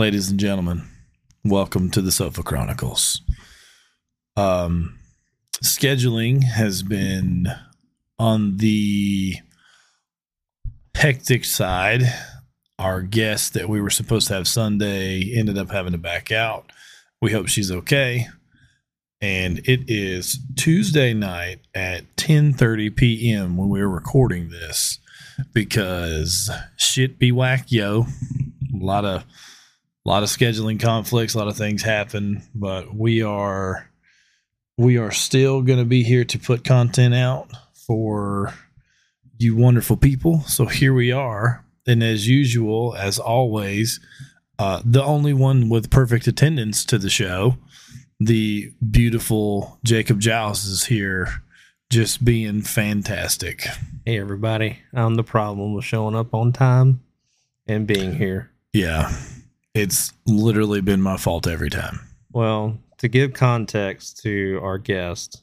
ladies and gentlemen, welcome to the Sofa Chronicles. Um, scheduling has been on the hectic side. Our guest that we were supposed to have Sunday ended up having to back out. We hope she's okay. And it is Tuesday night at 10:30 p.m. when we were recording this because shit be whack, yo. A lot of a lot of scheduling conflicts, a lot of things happen, but we are we are still going to be here to put content out for you wonderful people. So here we are, and as usual, as always, uh, the only one with perfect attendance to the show, the beautiful Jacob Giles is here, just being fantastic. Hey, everybody. I'm the problem with showing up on time and being here. Yeah, it's literally been my fault every time. Well, to give context to our guest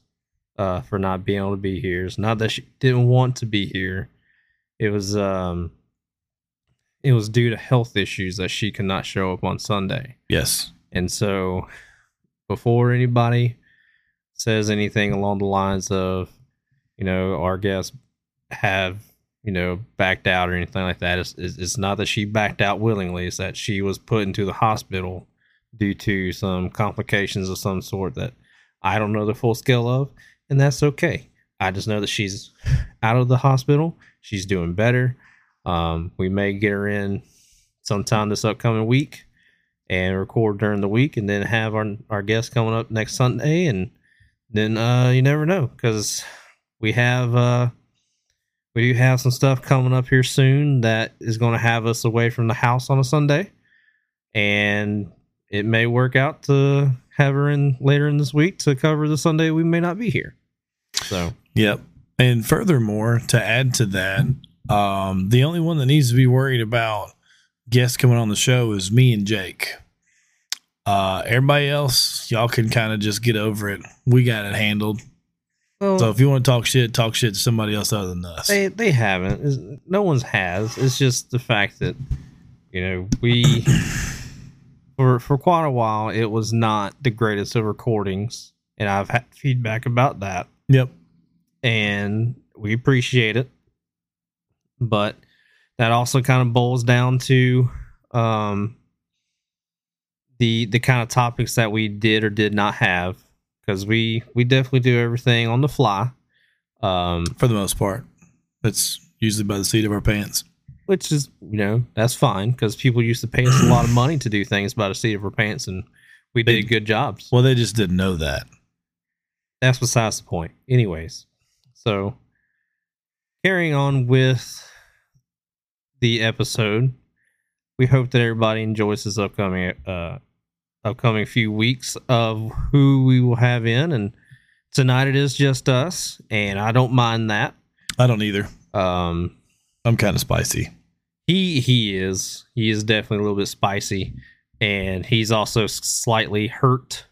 uh, for not being able to be here, it's not that she didn't want to be here. It was um, it was due to health issues that she could not show up on Sunday. Yes. And so, before anybody says anything along the lines of, you know, our guests have, you know, backed out or anything like that, it's, it's not that she backed out willingly. It's that she was put into the hospital due to some complications of some sort that I don't know the full scale of, and that's okay. I just know that she's out of the hospital. She's doing better. Um, we may get her in sometime this upcoming week and record during the week and then have our our guest coming up next Sunday and then uh you never know cuz we have uh we have some stuff coming up here soon that is going to have us away from the house on a Sunday and it may work out to have her in later in this week to cover the Sunday we may not be here. So, Yep. And furthermore, to add to that, um, the only one that needs to be worried about guests coming on the show is me and Jake. Uh, everybody else, y'all can kind of just get over it. We got it handled. Well, So if you want to talk shit, talk shit to somebody else other than us. They they haven't. It's- no one's has. It's just the fact that you know we for for quite a while it was not the greatest of recordings, and I've had feedback about that, Yep. and we appreciate it. But that also kind of boils down to um the the kind of topics that we did or did not have because we we definitely do everything on the fly. Um, For the most part, it's usually by the seat of our pants. which is you know that's fine because people used to pay us a lot of money to do things by the seat of our pants and we They- did good jobs Well, they just didn't know that. that's besides the point anyways so carrying on with the episode we hope that everybody enjoys this upcoming uh upcoming few weeks of who we will have in and tonight it is just us and i don't mind that I don't either. um I'm kind of spicy. He he is. He is definitely a little bit spicy, and he's also slightly hurt.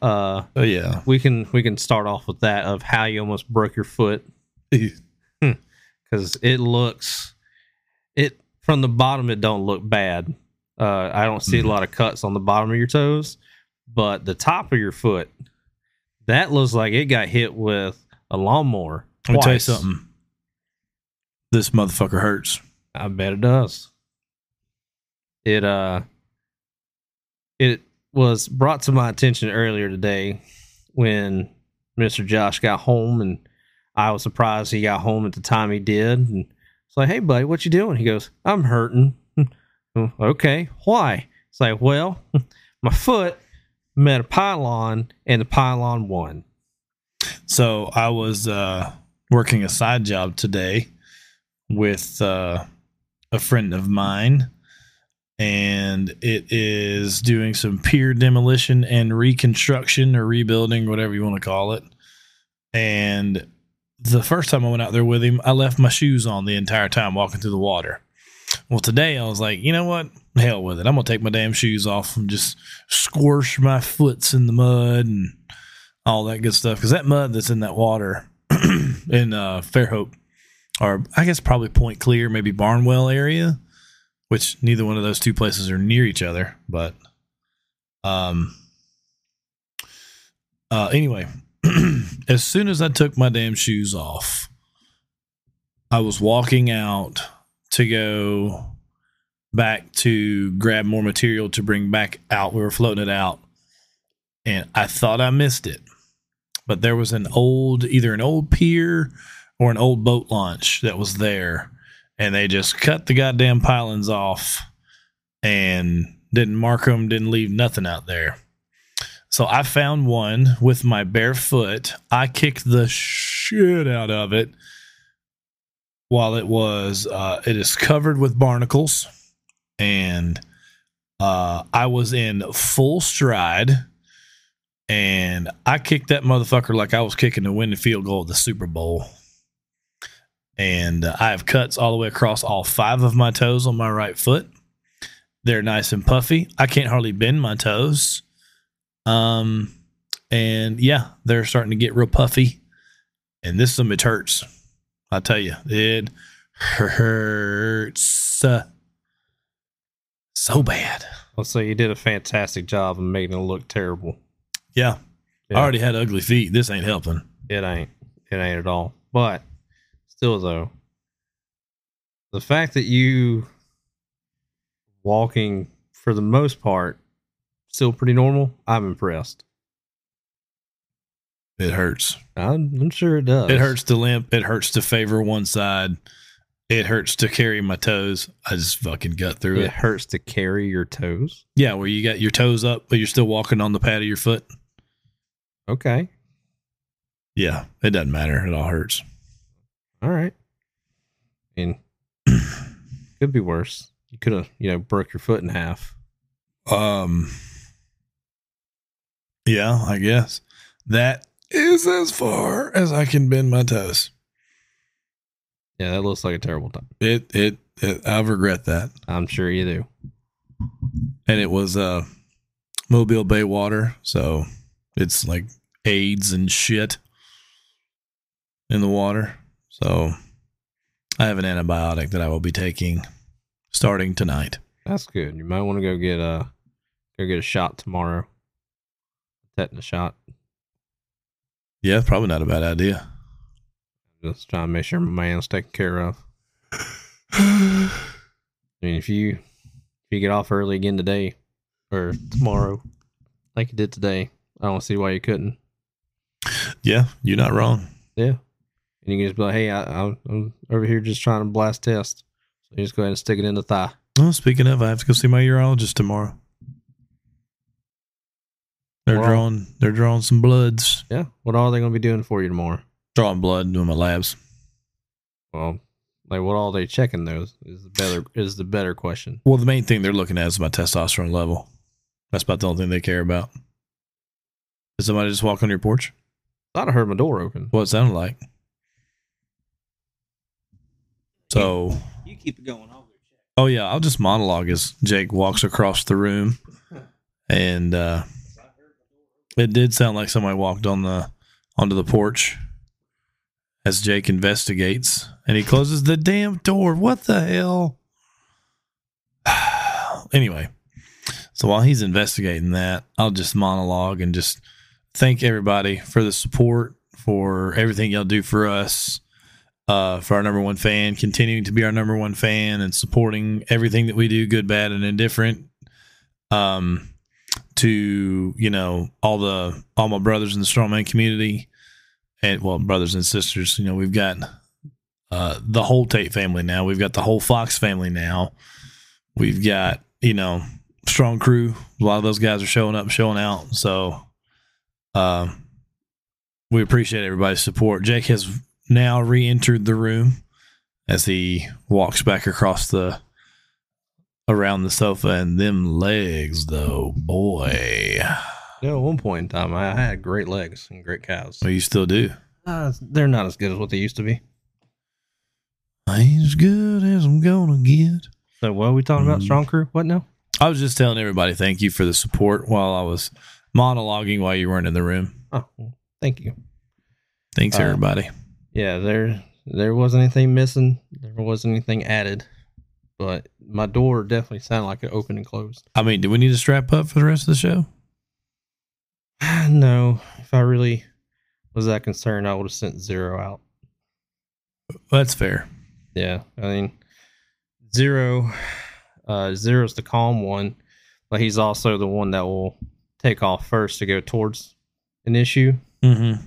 Uh, Oh yeah. we can we can start off with that of how you almost broke your foot because it looks it from the bottom. It don't look bad. Uh, I don't see Mhm. a lot of cuts on the bottom of your toes, but the top of your foot that looks like it got hit with a lawnmower. Let me tell you something. This motherfucker hurts. I bet it does. It uh it was brought to my attention earlier today when Mr. Josh got home and I was surprised he got home at the time he did and it's like, "Hey buddy, what you doing?" He goes, "I'm hurting." "Oh, okay, why? It's like, "Well, my foot met a pylon and the pylon won." So I was uh, working a side job today with uh, a friend of mine, and it is doing some pier demolition and reconstruction or rebuilding, whatever you want to call it. And the first time I went out there with him, I left my shoes on the entire time walking through the water. Well, today I was like, you know what? Hell with it. I'm gonna take my damn shoes off and just squish my foots in the mud and all that good stuff. Because that mud that's in that water in uh, Fairhope, or I guess probably Point Clear, maybe Barnwell area, which neither one of those two places are near each other. But um, uh, anyway, as soon as I took my damn shoes off, I was walking out to go back to grab more material to bring back out. We were floating it out, and I thought I missed it, but there was an old, either an old pier or an old boat launch that was there, and they just cut the goddamn pilings off and didn't mark them, didn't leave nothing out there. So I found one with my bare foot. I kicked the shit out of it while it was uh, it is covered with barnacles and uh, I was in full stride and I kicked that motherfucker like I was kicking the winning field goal at the Super Bowl. And uh, I have cuts all the way across all five of my toes on my right foot. They're nice and puffy. I can't hardly bend my toes. Um, and yeah, they're starting to get real puffy. And this is some it hurts. I tell you, it hurts uh, so bad. Well, so you did a fantastic job of making it look terrible. Yeah, Yeah. I already had ugly feet. This ain't helping. It ain't. It ain't at all. But still, though, the fact that you walking for the most part still pretty normal, I'm impressed. It hurts. I'm, I'm sure it does. It hurts to limp. It hurts to favor one side. It hurts to carry my toes. I just fucking gut through It it. hurts to carry your toes. Yeah, where you got your toes up, but you're still walking on the pad of your foot. Okay. Yeah, it doesn't matter. It all hurts. All right. And could be worse. You could have, you know, broke your foot in half. Um, yeah, I guess that is as far as I can bend my toes. Yeah, that looks like a terrible time. It, it, it I regret that. I'm sure you do. And it was uh Mobile Bay water, so it's like AIDS and shit in the water. So I have an antibiotic that I will be taking starting tonight. That's good. You might want to go get a go get a shot tomorrow. Tetanus shot. Yeah, probably not a bad idea. Just trying to make sure my man's taken care of. I mean, if you if you get off early again today or tomorrow, like you did today, I don't see why you couldn't. Yeah, you're not wrong. Yeah, and you can just be like, "Hey, I, I'm, I'm over here just trying to blast test." So you just go ahead and stick it in the thigh. Well, speaking of, I have to go see my urologist tomorrow. They're Well- drawing they're drawing some bloods. Yeah. What are they going to be doing for you tomorrow? Drawing blood, doing my labs. Well, like what all they checking those is the better is the better question. Well, the main thing they're looking at is my testosterone level. That's about the only thing they care about. Did somebody just walk on your porch? I thought I heard my door open. What it sounded like. So, You keep it going. I'll go check. oh yeah, I'll just monologue as Jake walks across the room, and uh, it did sound like somebody walked on the onto the porch as Jake investigates, and he closes the damn door. What the hell? anyway, so while he's investigating that, I'll just monologue and just thank everybody for the support, for everything y'all do for us, uh, for our number one fan, continuing to be our number one fan and supporting everything that we do, good, bad, and indifferent. Um, to you know all the all my brothers in the strongman community, and well, brothers and sisters. You know we've got uh, the whole Tate family now. We've got the whole Fox family now. We've got you know strong crew. A lot of those guys are showing up, showing out. So, uh, we appreciate everybody's support. Jake has now re-entered the room as he walks back across the around the sofa and them legs though boy Yeah, at one point in time, I had great legs and great calves. well, you still do Uh, they're not as good as what they used to be. ain't as good as i'm gonna get So, what are we talking about? Mm. Strong crew? What now? i was just telling everybody thank you for the support while i was monologuing while you weren't in the room Oh, thank you. thanks Uh, everybody Yeah, there there wasn't anything missing. There wasn't anything added. but my door definitely sounded like it opened and closed. I mean, do we need to strap up for the rest of the show? no, if I really was that concerned, I would have sent zero out. That's fair. Yeah, I mean, zero, uh, zero is the calm one, but he's also the one that will take off first to go towards an issue. Mm-hmm.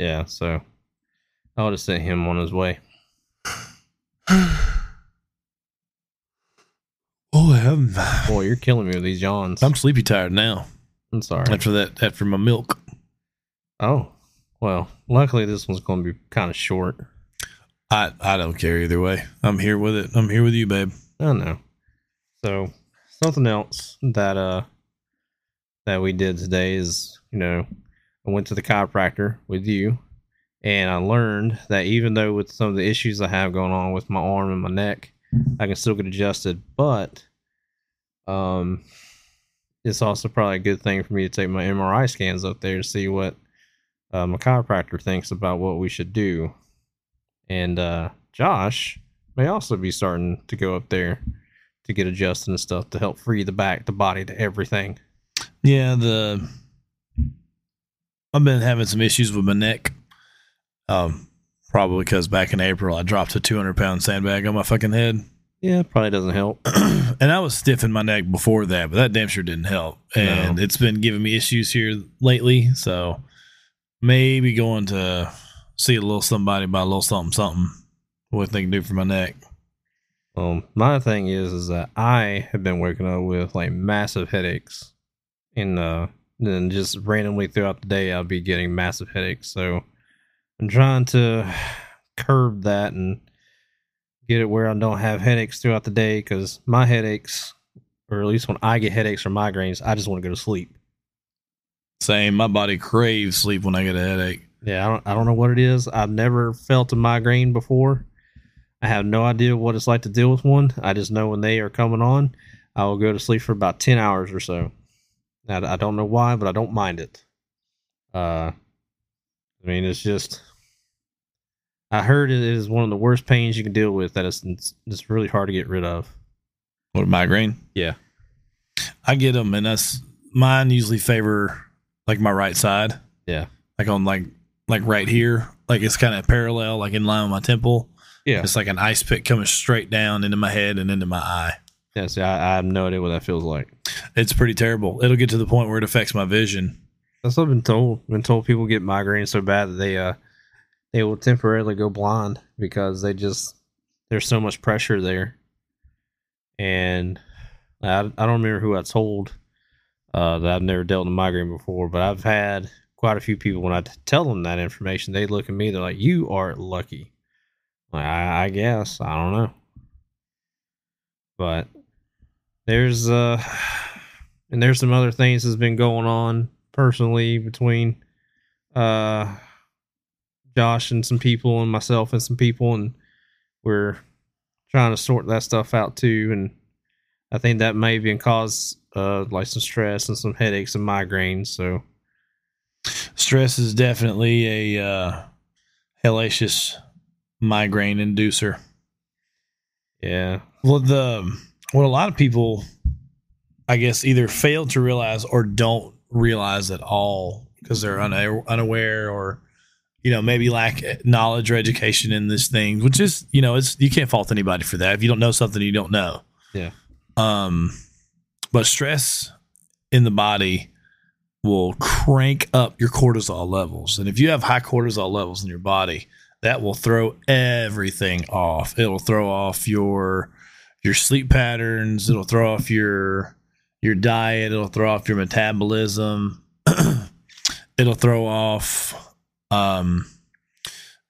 Yeah, so I would have sent him on his way. Oh, I'm, Boy, you're killing me with these yawns. I'm sleepy tired now I'm sorry. after that after my milk. Oh, well, luckily this one's going to be kind of short. I I don't care either way. I'm here with it. I'm here with you, babe. I know. So something else that uh that we did today is, you know, I went to the chiropractor with you and I learned that even though with some of the issues I have going on with my arm and my neck, I can still get adjusted, but um it's also probably a good thing for me to take my MRI scans up there to see what uh, my chiropractor thinks about what we should do. And uh Josh may also be starting to go up there to get adjusted and stuff to help free the back, the body, to everything. Yeah, the I've been having some issues with my neck. Um, probably because back in April I dropped a 200 pound sandbag on my fucking head, Yeah, probably doesn't help. and I was stiff in my neck before that, but that damn sure didn't help. And No. it's been giving me issues here lately, so maybe going to see a little somebody about a little something something. What they can do for my neck. Um, my thing is, is that I have been waking up with like massive headaches, and uh, then just randomly throughout the day, I'll be getting massive headaches. So I'm trying to curb that and get it where I don't have headaches throughout the day because my headaches, or at least when I get headaches or migraines, I just want to go to sleep. Same, my body craves sleep when I get a headache. Yeah, I don't, I don't know what it is. I've never felt a migraine before. I have no idea what it's like to deal with one. I just know when they are coming on, I will go to sleep for about 10 hours or so. I, I don't know why, but I don't mind it. Uh, I mean, it's just, I heard it is one of the worst pains you can deal with, that it's, it's, it's really hard to get rid of. What a migraine? Yeah. I get them, and that's mine. Usually favor like my right side. Yeah. like on like like right here, like it's kind of parallel, like in line with my temple. Yeah. It's like an ice pick coming straight down into my head and into my eye. Yeah, see, I, I have no idea what that feels like. It's pretty terrible. It'll get to the point where it affects my vision. That's what I've been told. Been told people get migraines so bad that they uh they will temporarily go blind because they just there's so much pressure there. And I, I don't remember who I told uh, that I've never dealt with migraine before, but I've had quite a few people when I tell them that information, they look at me, they're like, "You are lucky." Like, I, I guess I don't know, but there's uh and there's some other things that's been going on personally between uh Josh and some people and myself and some people and we're trying to sort that stuff out too and I think that may been cause uh like some stress and some headaches and migraines so Stress is definitely a uh, hellacious migraine inducer. yeah Well, the what a lot of people, I guess, either fail to realize or don't realize at all because they're una- unaware or you know maybe lack knowledge or education in this thing, which is you know it's you can't fault anybody for that. If you don't know something, you don't know. Yeah. Um, but stress in the body will crank up your cortisol levels, and if you have high cortisol levels in your body, that will throw everything off. It will throw off your your sleep patterns. It'll throw off your your diet. It'll throw off your metabolism. it'll throw off. Um,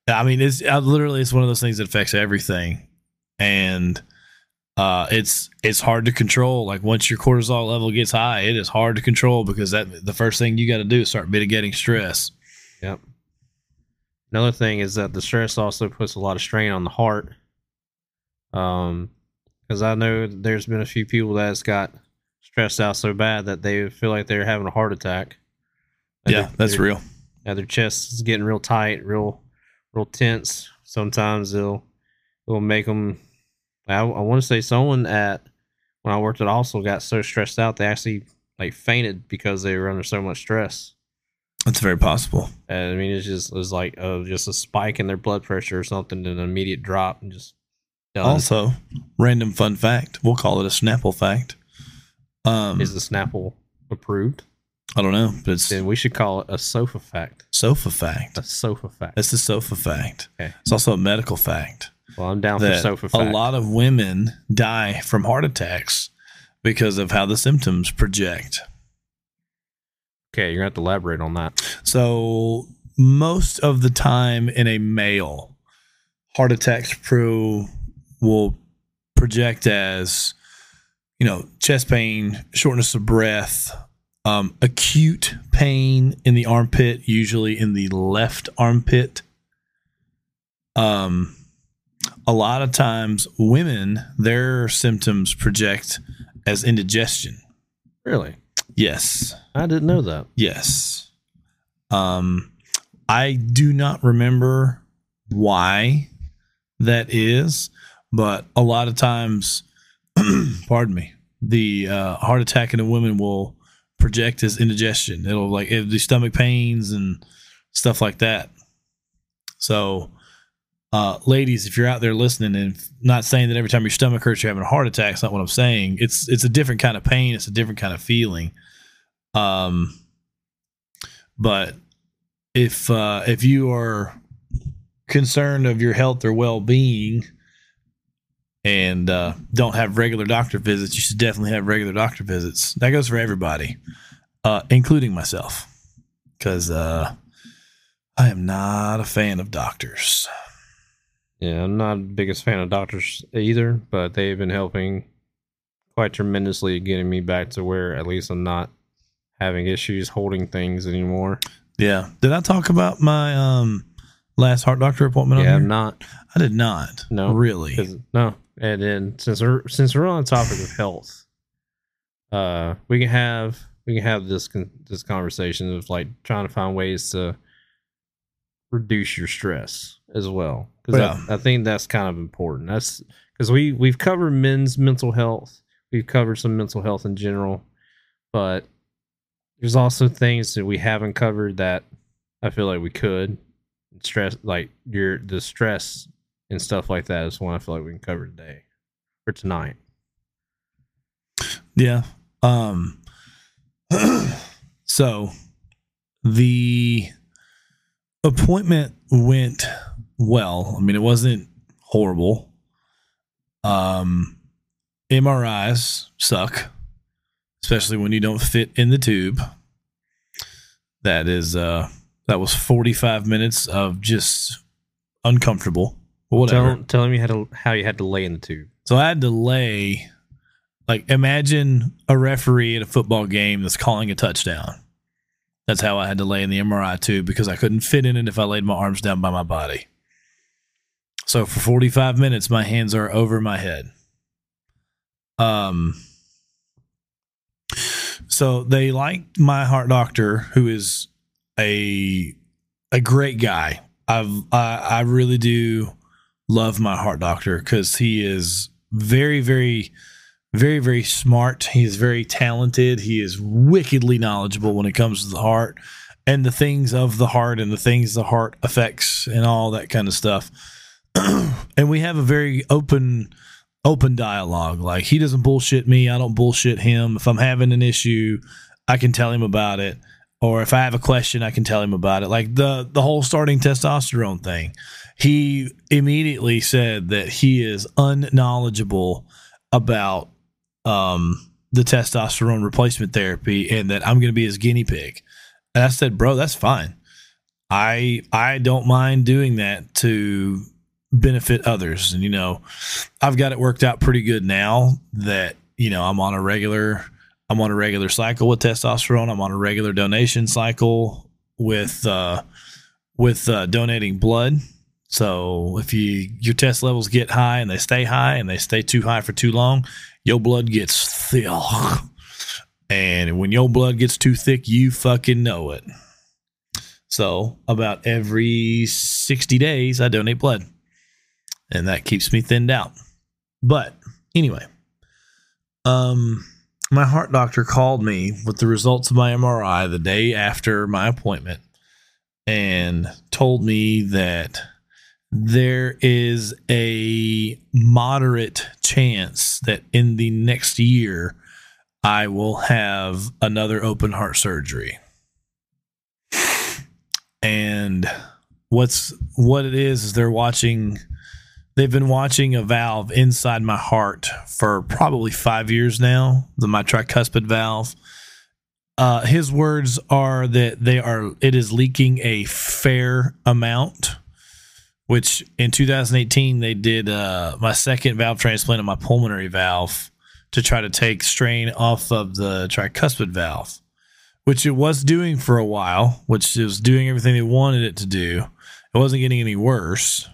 I mean, it's uh, literally it's one of those things that affects everything, and uh, it's it's hard to control. Like once your cortisol level gets high, it is hard to control because that the first thing you got to do is start mitigating stress. Yep. Another thing is that the stress also puts a lot of strain on the heart. Um, because I know there's been a few people that's got stressed out so bad that they feel like they're having a heart attack. Yeah, that's real. Yeah, their chest is getting real tight, real, real tense. Sometimes it'll, it'll make them I, I want to say someone at when I worked at also got so stressed out they actually like fainted because they were under so much stress. That's very possible. And, I mean, it's just it's like uh, just a spike in their blood pressure or something, an immediate drop, and just done. Also, random fun fact. We'll call it a Snapple fact. Um, is the Snapple approved? I don't know, but it's Then we should call it a sofa fact. sofa fact. A sofa fact. That's the sofa fact. Okay. It's also a medical fact Well, I'm down for that fact. a lot of women die from heart attacks because of how the symptoms project. Okay, you're gonna have to elaborate on that. So most of the time in a male, heart attacks pro will project as you know chest pain, shortness of breath, um, acute pain in the armpit, usually in the left armpit. Um, a lot of times, women their symptoms project as indigestion. Really, Yes. I didn't know that. Yes. Um, I do not remember why that is, but a lot of times, pardon me, the uh, heart attack in a woman will project as indigestion. It'll like it'll be stomach pains and stuff like that. So, uh, ladies, if you're out there listening and not saying that every time your stomach hurts you're having a heart attack, it's not what I'm saying. It's it's a different kind of pain. It's a different kind of feeling. Um, but if uh, if you are concerned of your health or well being and uh, don't have regular doctor visits, you should definitely have regular doctor visits. That goes for everybody, uh, including myself, because uh, I am not a fan of doctors. Yeah, I'm not the biggest fan of doctors either, but they've been helping quite tremendously getting me back to where at least I'm not having issues holding things anymore. Yeah. Did I talk about my um last heart doctor appointment? yeah, I'm not. I did not. No. really. no, and then since we're since we're on the topic of health, uh, we can have we can have this con- this conversation of like trying to find ways to reduce your stress as well because Yeah. I, I think that's kind of important. That's because we we've covered men's mental health, we've covered some mental health in general, but there's also things that we haven't covered that I feel like we could stress like your the stress and stuff like that is one I feel like we can cover today or tonight. Yeah. Um so the appointment went well. I mean, it wasn't horrible. Um MRIs suck, especially when you don't fit in the tube. That is uh that was 45 minutes of just uncomfortable. But whatever. Tell, tell him you had to how you had to lay in the tube. So I had to lay, like, imagine a referee at a football game that's calling a touchdown. That's how I had to lay in the MRI tube because I couldn't fit in it if I laid my arms down by my body. So for 45 minutes, my hands are over my head. Um, so they liked my heart doctor, who is a a great guy. I've I, I really do love my heart doctor because he is very, very, very, very smart. He is very talented. He is wickedly knowledgeable when it comes to the heart and the things of the heart and the things the heart affects and all that kind of stuff. and we have a very open open dialogue. Like he doesn't bullshit me, I don't bullshit him. If I'm having an issue, I can tell him about it. Or if I have a question, I can tell him about it. Like the the whole starting testosterone thing. He immediately said that he is unknowledgeable about um the testosterone replacement therapy and that I'm going to be his guinea pig. And I said, "Bro, that's fine. I I don't mind doing that to benefit others. And you know, I've got it worked out pretty good now that you know I'm on a regular I'm on a regular cycle with testosterone. I'm on a regular donation cycle with uh, with uh, donating blood. So if you your test levels get high and they stay high and they stay too high for too long, your blood gets thick. And when your blood gets too thick, you fucking know it. So about every 60 days, I donate blood. And that keeps me thinned out. But anyway, um, my heart doctor called me with the results of my MRI the day after my appointment and told me that there is a moderate chance that in the next year I will have another open heart surgery. And what's what it is is they're watching they've been watching a valve inside my heart for probably 5 years now, the my tricuspid valve. Uh, his words are that they are it is leaking a fair amount which in 2018 they did uh, my second valve transplant of my pulmonary valve to try to take strain off of the tricuspid valve, which it was doing for a while, which it was doing everything they wanted it to do. It wasn't getting any worse,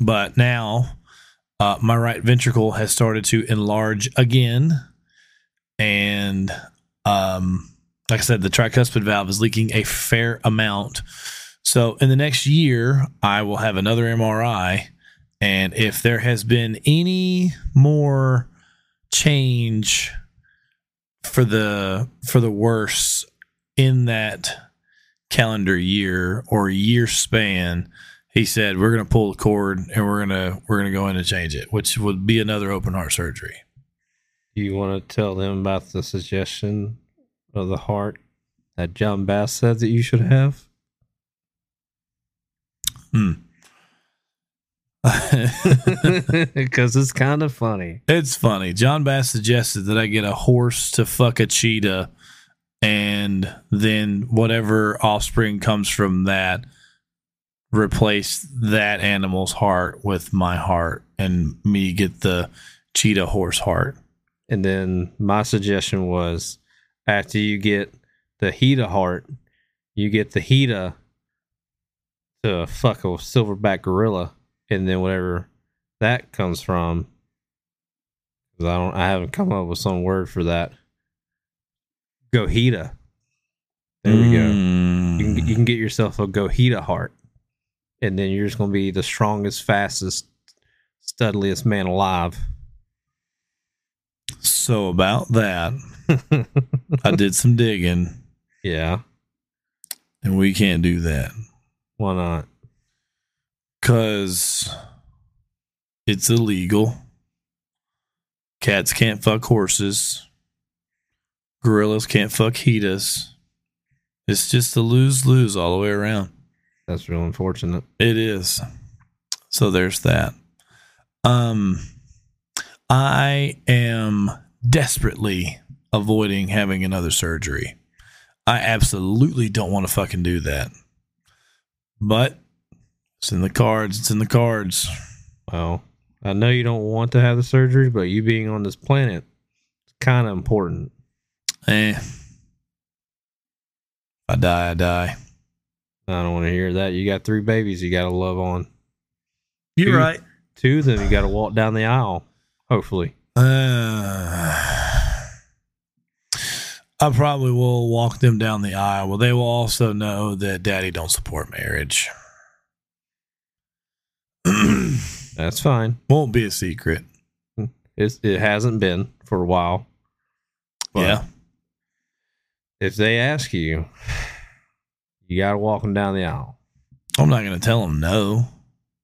but now uh, my right ventricle has started to enlarge again, and um, like I said, the tricuspid valve is leaking a fair amount so in the next year, I will have another MRI. And if there has been any more change for the for the worse in that calendar year or year span, he said we're going to pull the cord and we're going to we're going to go in and change it, which would be another open heart surgery. You want to tell them about the suggestion of the heart that John Bass said that you should have? Hmm. Because it's kind of funny. It's funny. John Bass suggested that I get a horse to fuck a cheetah, and then whatever offspring comes from that, replace that animal's heart with my heart, and me get the cheetah horse heart. And then my suggestion was after you get the Hita heart, you get the Hita to fuck a silverback gorilla, and then whatever that comes from. 'cause I don't. I haven't come up with some word for that. Gohita. There we go. Mm. You can you can get yourself a Gohita heart, and then you're just gonna be the strongest, fastest, studliest man alive. So about that, I did some digging, yeah. and we can't do that Why not? because it's illegal. Cats can't fuck horses. Gorillas can't fuck hetas. It's just a lose lose all the way around. That's real unfortunate. It is. So there's that. Um I am desperately avoiding having another surgery. I absolutely don't want to fucking do that. But it's in the cards. It's in the cards. Well, I know you don't want to have the surgery, but you being on this planet is kind of important. Eh. I die, I die. I don't want to hear that. You got three babies you got to love on. You're Dude. right. Two of them you got to walk down the aisle. Hopefully, Uh, I probably will walk them down the aisle. Well, they will also know that daddy don't support marriage. that's fine. Won't be a secret. It's, it hasn't been for a while. Yeah. If they ask you, you got to walk them down the aisle. I'm not going to tell them no.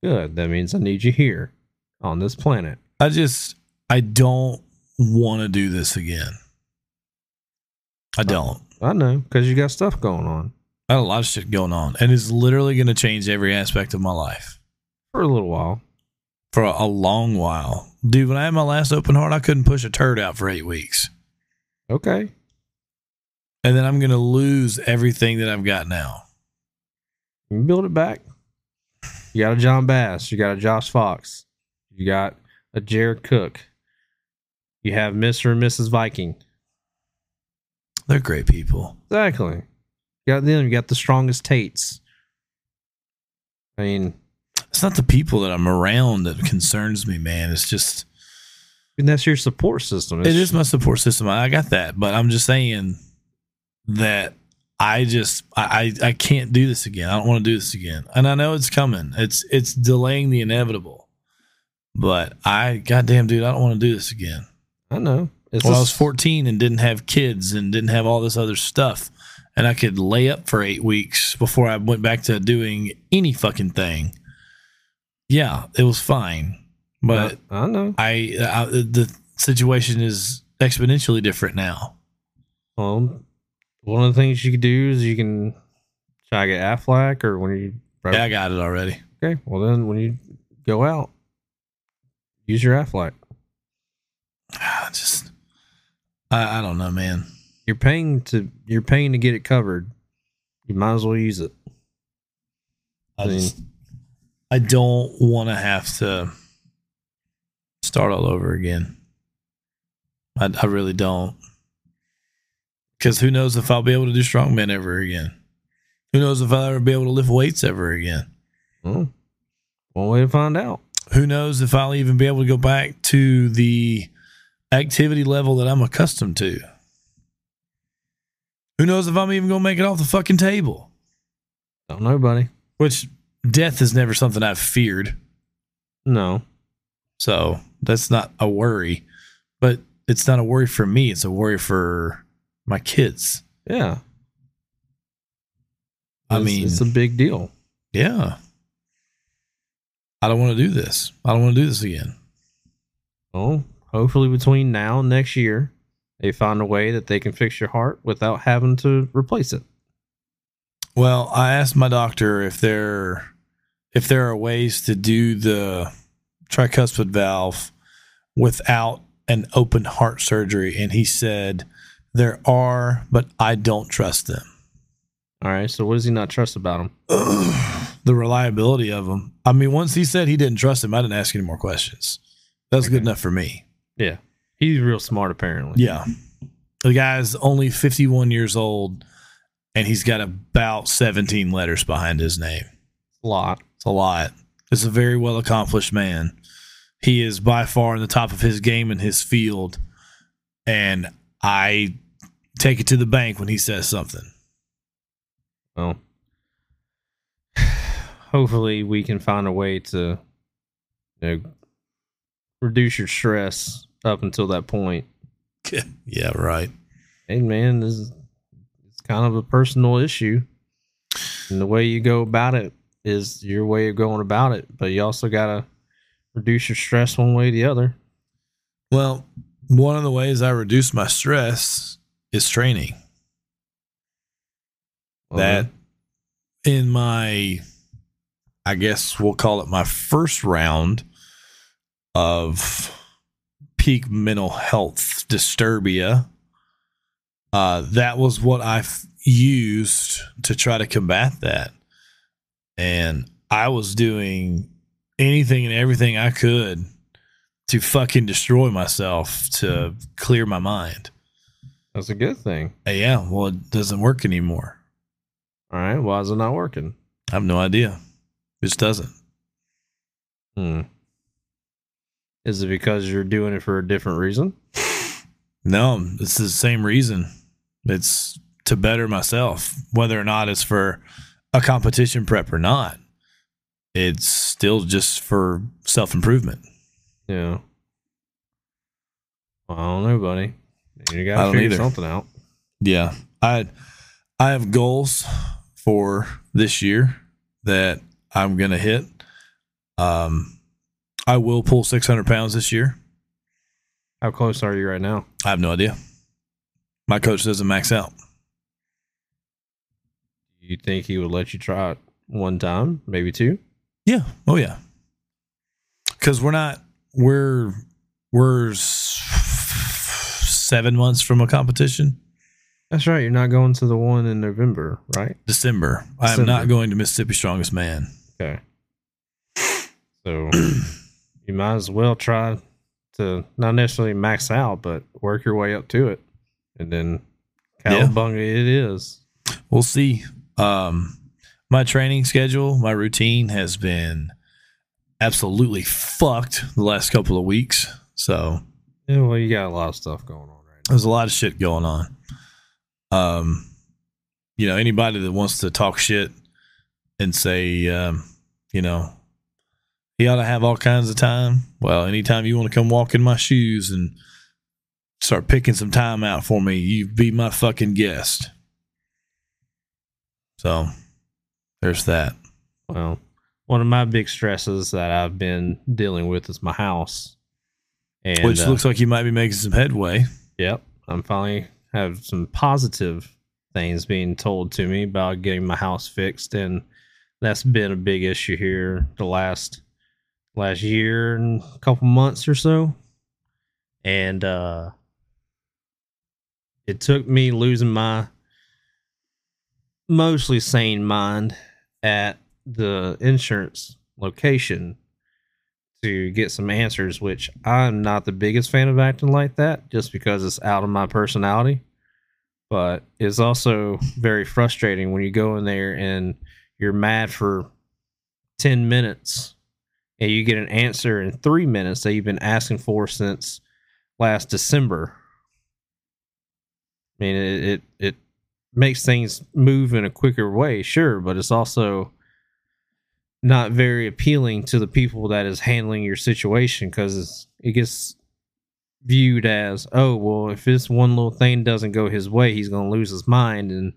Good. That means I need you here on this planet. I just, I don't want to do this again. I don't. I know because you got stuff going on I got a lot of shit going on, and it's literally going to change every aspect of my life for a little while. for a, a long while. Dude, when I had my last open heart, I couldn't push a turd out for eight weeks. Okay. And then I'm going to lose everything that I've got now. You build it back. You got a John Bass. You got a Josh Fox. You got a Jared Cook. You have Mr. and Mrs. Viking. They're great people. Exactly. You got them. You got the strongest Tates. I mean, It's not the people that I'm around that concerns me, man. It's just, and that's your support system. it is my support system. I got that. But I'm just saying that I just, I, I can't do this again. I don't want to do this again. And I know it's coming. It's, it's delaying the inevitable. But I, goddamn, dude, I don't want to do this again. I know. It's well, I a was 14 and didn't have kids and didn't have all this other stuff. And I could lay up for eight weeks before I went back to doing any fucking thing. Yeah, it was fine. But I, I know. I, I the situation is exponentially different now. Well, one of the things you could do is you can try to get Aflac, or when you Yeah, I got it already. okay. Well, then when you go out, use your Aflac. Just, I, I don't know, man. You're paying to you're paying to get it covered. You might as well use it. I I mean- just, I don't want to have to start all over again. I, I really don't. Because who knows if I'll be able to do strongman ever again? Who knows if I'll ever be able to lift weights ever again? Well, one way to find out. Who knows if I'll even be able to go back to the activity level that I'm accustomed to? Who knows if I'm even going to make it off the fucking table? Don't know, buddy. Which death is never something I've feared. No. So that's not a worry. But it's not a worry for me. It's a worry for my kids. Yeah. I It's- mean, it's a big deal. yeah. I don't want to do this. I don't want to do this again. Well, hopefully between now and next year, they find a way that they can fix your heart without having to replace it. Well, I asked my doctor if there if there are ways to do the tricuspid valve without an open heart surgery and he said there are, but I don't trust them. All right. So what does he not trust about them? the reliability of them. I mean, once he said he didn't trust him, I didn't ask any more questions. That's good enough for me. Yeah. He's real smart, apparently. Yeah. The guy's only 51 years old and he's got about 17 letters behind his name. A lot. It's a lot. It's a very well accomplished man. He is by far in the top of his game in his field. And I take it to the bank when he says something. Well, hopefully we can find a way to you know, reduce your stress up until that point. yeah, right. Hey, man, this is it's kind of a personal issue. And the way you go about it is your way of going about it. But you also got to reduce your stress one way or the other. Well, one of the ways I reduce my stress is training. Well, that in my I guess we'll call it my first round of peak mental health disturbia. Uh, that was what I f- used to try to combat that. And I was doing anything and everything I could to fucking destroy myself to clear my mind. That's a good thing. Uh, yeah, well, it doesn't work anymore. All right. Why is it not working? I have no idea. It just doesn't. Hmm. Is it because you're doing it for a different reason? No, it's the same reason. It's to better myself, whether or not it's for a competition prep or not. It's still just for self improvement. Yeah. Well, I don't know, buddy. You gotta figure either. something out. Yeah, I I have goals for this year that I'm gonna hit. Um, I will pull 600 pounds this year. How close are you right now? I have no idea. My coach doesn't max out. You think he would let you try it one time, maybe two? Yeah. Oh yeah. Because we're not we're we're seven months from a competition. That's right. You're not going to the one in November, right? December. I am not going to Mississippi Strongest Man. Okay. So you might as well try to not necessarily max out, but work your way up to it, and then Yeah. it is. We'll see. Um, my training schedule, my routine has been absolutely fucked the last couple of weeks. So Yeah, well, you got a lot of stuff going on right now. there's a lot of shit going on. Um, you know, anybody that wants to talk shit and say, um, you know, he ought to have all kinds of time. Well, anytime you want to come walk in my shoes and start picking some time out for me, you be my fucking guest. So there's that. Well, one of my big stresses that I've been dealing with is my house. And Which uh, looks like you might be making some headway. Yep. I'm finally have some positive things being told to me about getting my house fixed and that's been a big issue here the last last year and a couple months or so. And uh it took me losing my mostly sane mind at the insurance location to get some answers, which I'm not the biggest fan of acting like that just because it's out of my personality. But it's also very frustrating when you go in there and you're mad for 10 minutes and you get an answer in three minutes that you've been asking for since last December. I mean, it, it, it makes things move in a quicker way, sure, but it's also not very appealing to the people that is handling your situation because it gets viewed as oh well if this one little thing doesn't go his way he's going to lose his mind and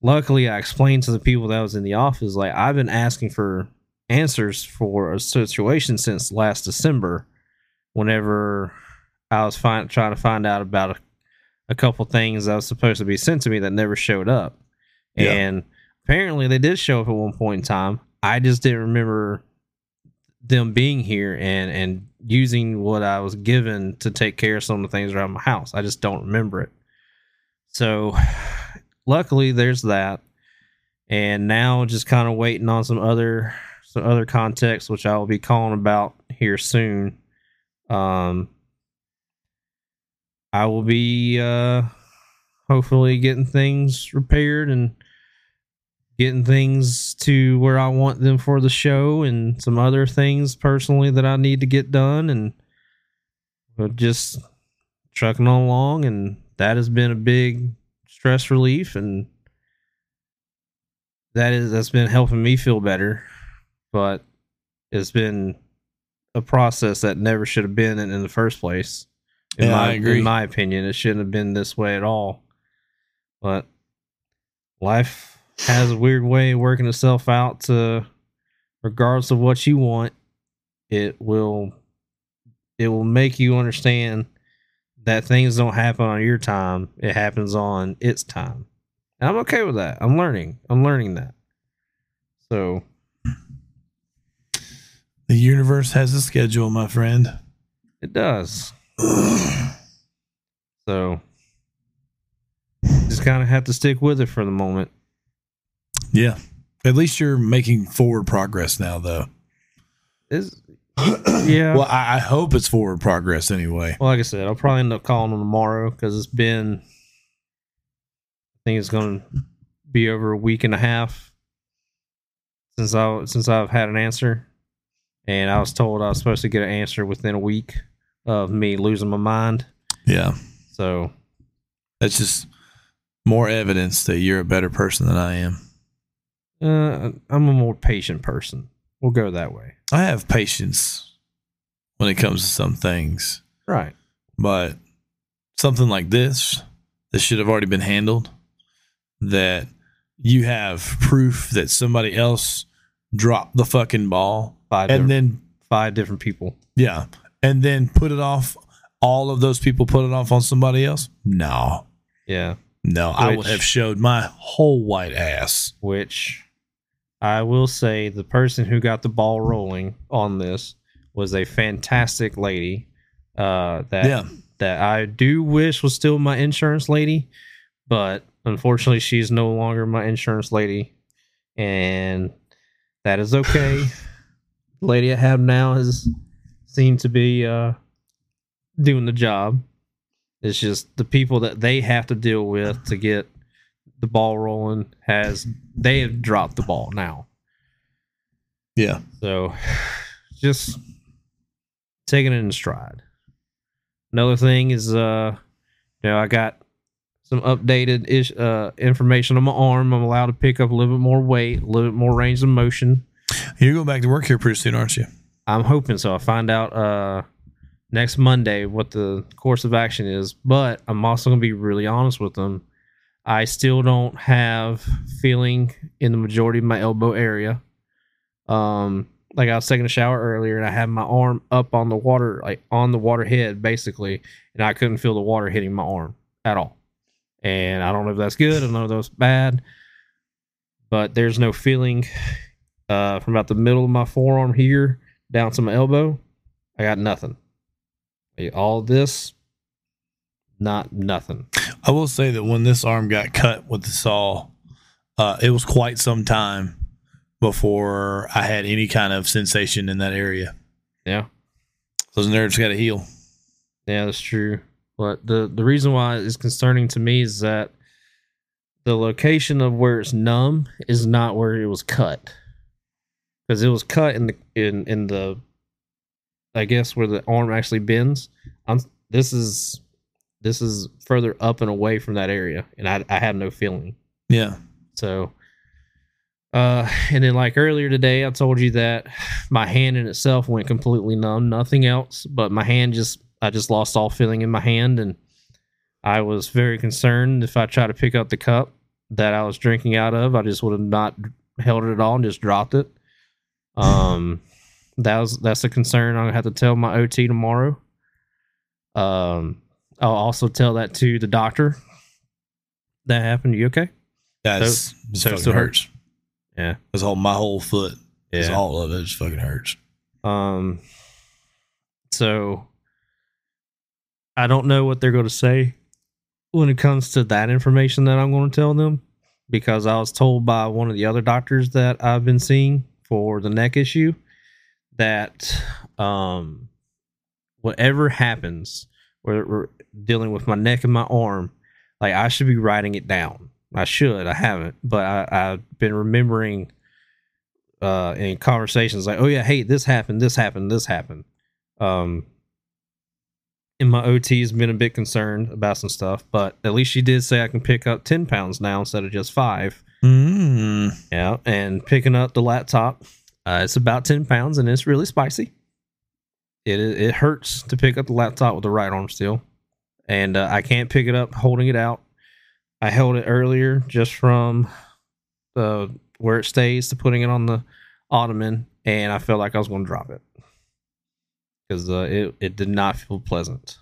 luckily i explained to the people that was in the office like i've been asking for answers for a situation since last december whenever i was find, trying to find out about a, a couple things that was supposed to be sent to me that never showed up Yeah. and apparently they did show up at one point in time I just didn't remember them being here and and using what I was given to take care of some of the things around my house. I just don't remember it. So luckily there's that. And now just kind of waiting on some other some other context which I will be calling about here soon. Um I will be uh hopefully getting things repaired and getting things to where I want them for the show and some other things personally that I need to get done and just trucking on along and that has been a big stress relief and that is that's been helping me feel better but it's been a process that never should have been in, in the first place. In Yeah, my I agree. in my opinion it shouldn't have been this way at all. But life has a weird way of working itself out to regardless of what you want it will it will make you understand that things don't happen on your time it happens on its time. And i'm okay with that. I'm learning. I'm learning that. So The universe has a schedule, my friend. it does so just kind of have to stick with it for the moment Yeah. At least you're making forward progress now, though. is yeah Well, I, I hope it's forward progress anyway. Well, like I said, I'll probably end up calling them tomorrow because it's been. I think it's going to be over a week and a half since I since I've had an answer, and I was told I was supposed to get an answer within a week of me losing my mind. Yeah. So That's just more evidence that you're a better person than I am. uh, I'm a more patient person. We'll go that way. I have patience when it comes to some things, Right. but something like this, this should have already been handled. That you have proof that somebody else dropped the fucking ball, Five and then five different people. yeah, and then put it off. All of those people put it off on somebody else. No, Yeah. no, I would have showed my whole white ass. which I will say the person who got the ball rolling on this was a fantastic lady. Uh, that Yeah, that I do wish was still my insurance lady, but unfortunately she's no longer my insurance lady, and that is okay. the lady I have now has seemed to be uh, doing the job. It's just the people that they have to deal with to get the ball rolling has they have dropped the ball now. yeah. So just taking it in stride. Another thing is uh you know, I got some updated ish uh information on my arm. I'm allowed to pick up a little bit more weight, a little bit more range of motion. You're going back to work here pretty soon, aren't you? I'm hoping so. I'll find out uh next Monday what the course of action is, but I'm also gonna be really honest with them. I still don't have feeling in the majority of my elbow area. Um, like I was taking a shower earlier and I had my arm up on the water, like on the water head, basically, and I couldn't feel the water hitting my arm at all. And I don't know if that's good. I don't know if that's bad, but there's no feeling uh, from about the middle of my forearm here down to my elbow. I got nothing. All this, not nothing. I will say that when this arm got cut with the saw, uh, it was quite some time before I had any kind of sensation in that area. Yeah. Those nerves got to heal. Yeah, that's true. But the the reason why it's concerning to me is that the location of where it's numb is not where it was cut. Because it was cut in the in in the I guess where the arm actually bends. I'm this is this is further up and away from that area, and I I have no feeling. Yeah. So, uh, and then like earlier today, I told you that my hand in itself went completely numb, nothing else, but my hand just, I just lost all feeling in my hand. And I was very concerned if I tried to pick up the cup that I was drinking out of, I just would have not held it at all and just dropped it. Um, that was, that's a concern. I'm gonna have to tell my OT tomorrow. Um, I'll also tell that to the doctor. That happened. You okay? That's So- so still hurts. Yeah. This whole my whole foot. It's Yeah. all of it just fucking hurts. Um, so I don't know what they're going to say when it comes to that information that I'm going to tell them because I was told by one of the other doctors that I've been seeing for the neck issue that um whatever happens where we're dealing with my neck and my arm like I should be writing it down. I should. I haven't, but I, I've been remembering uh in conversations like, oh yeah, hey, this happened, this happened, this happened. Um and my OT has been a bit concerned about some stuff, but at least she did say I can pick up ten pounds now instead of just five. Mm. Yeah, and picking up the laptop, uh, it's about ten pounds and it's really spicy. It it hurts to pick up the laptop with the right arm still, and uh, I can't pick it up holding it out. I held it earlier just from the where it stays to putting it on the ottoman, and I felt like I was going to drop it because uh, it it did not feel pleasant.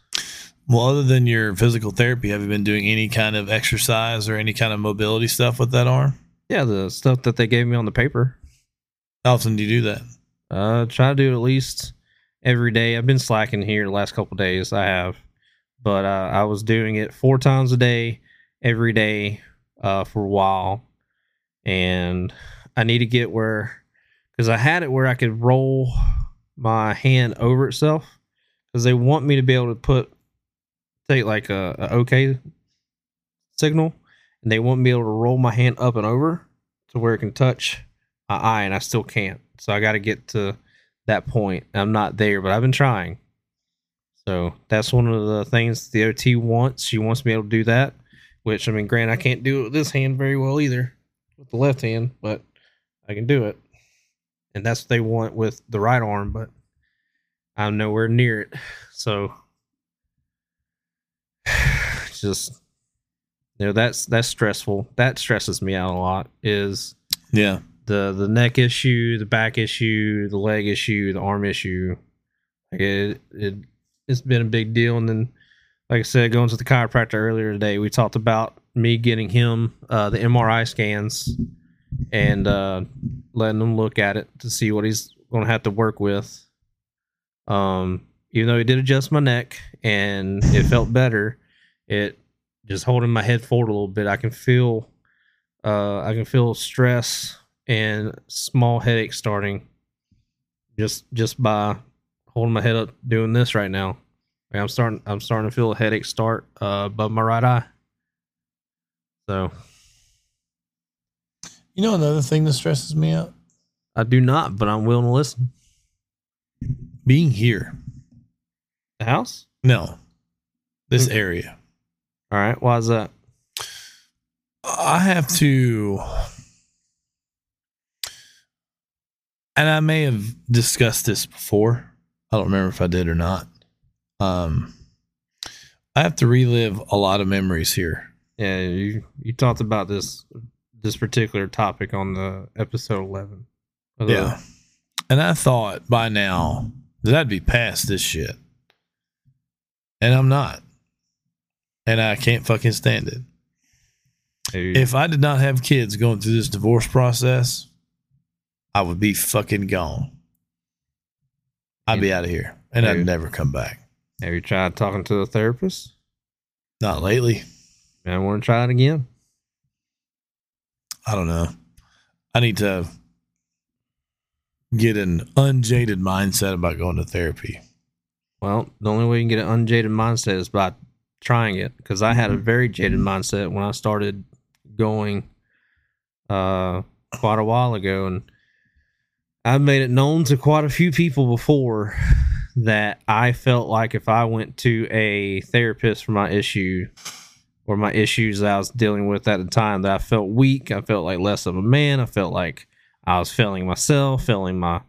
Well, other than your physical therapy, have you been doing any kind of exercise or any kind of mobility stuff with that arm? Yeah, the stuff that they gave me on the paper. How often do you do that? Uh, try to do it at least every day. I've been slacking here the last couple days. I have, but uh, I was doing it four times a day, every day, uh, for a while, and I need to get where, because I had it where I could roll my hand over itself, because they want me to be able to put, like a, a OK signal, and they won't be able to roll my hand up and over to where it can touch my eye, and I still can't. So I got to get to that point. I'm not there, but I've been trying. So that's one of the things the OT wants. She wants me able to do that, which I mean, grant I can't do it with this hand very well either, with the left hand, but I can do it. And that's what they want with the right arm, but I'm nowhere near it. So just you know that's that's stressful. That stresses me out a lot. Is Yeah. the the neck issue, the back issue, the leg issue, the arm issue. Like it, it it's been a big deal. And then, like I said, going to the chiropractor earlier today, we talked about me getting him uh, the MRI scans and uh, letting him look at it to see what he's going to have to work with. Um, even though he did adjust my neck and it felt better, it just holding my head forward a little bit. I can feel, uh, I can feel stress and small headache starting just just by holding my head up doing this right now. I'm starting I'm starting to feel a headache start uh, above my right eye. So You know another thing that stresses me out? I do not, but I'm willing to listen. Being here. The house? No. This Mm. area. All right. Why is that? I have to and I may have discussed this before. I don't remember if I did or not. Um, I have to relive a lot of memories here. Yeah, you you talked about this this particular topic on the episode eleven. Yeah. And I thought by now that I'd be past this shit. And I'm not. And I can't fucking stand it. Dude, If I did not have kids going through this divorce process, I would be fucking gone. I'd be out of here and I'd never come back. have you tried talking to a therapist? Not lately. I want to try it again. I don't know. I need to get an unjaded mindset about going to therapy. Well, the only way you can get an unjaded mindset is by trying it. Because I had a very jaded mindset when I started going uh, quite a while ago, and I've made it known to quite a few people before that I felt like if I went to a therapist for my issue or my issues that I was dealing with at the time, that I felt weak. I felt like less of a man. I felt like I was failing myself, failing my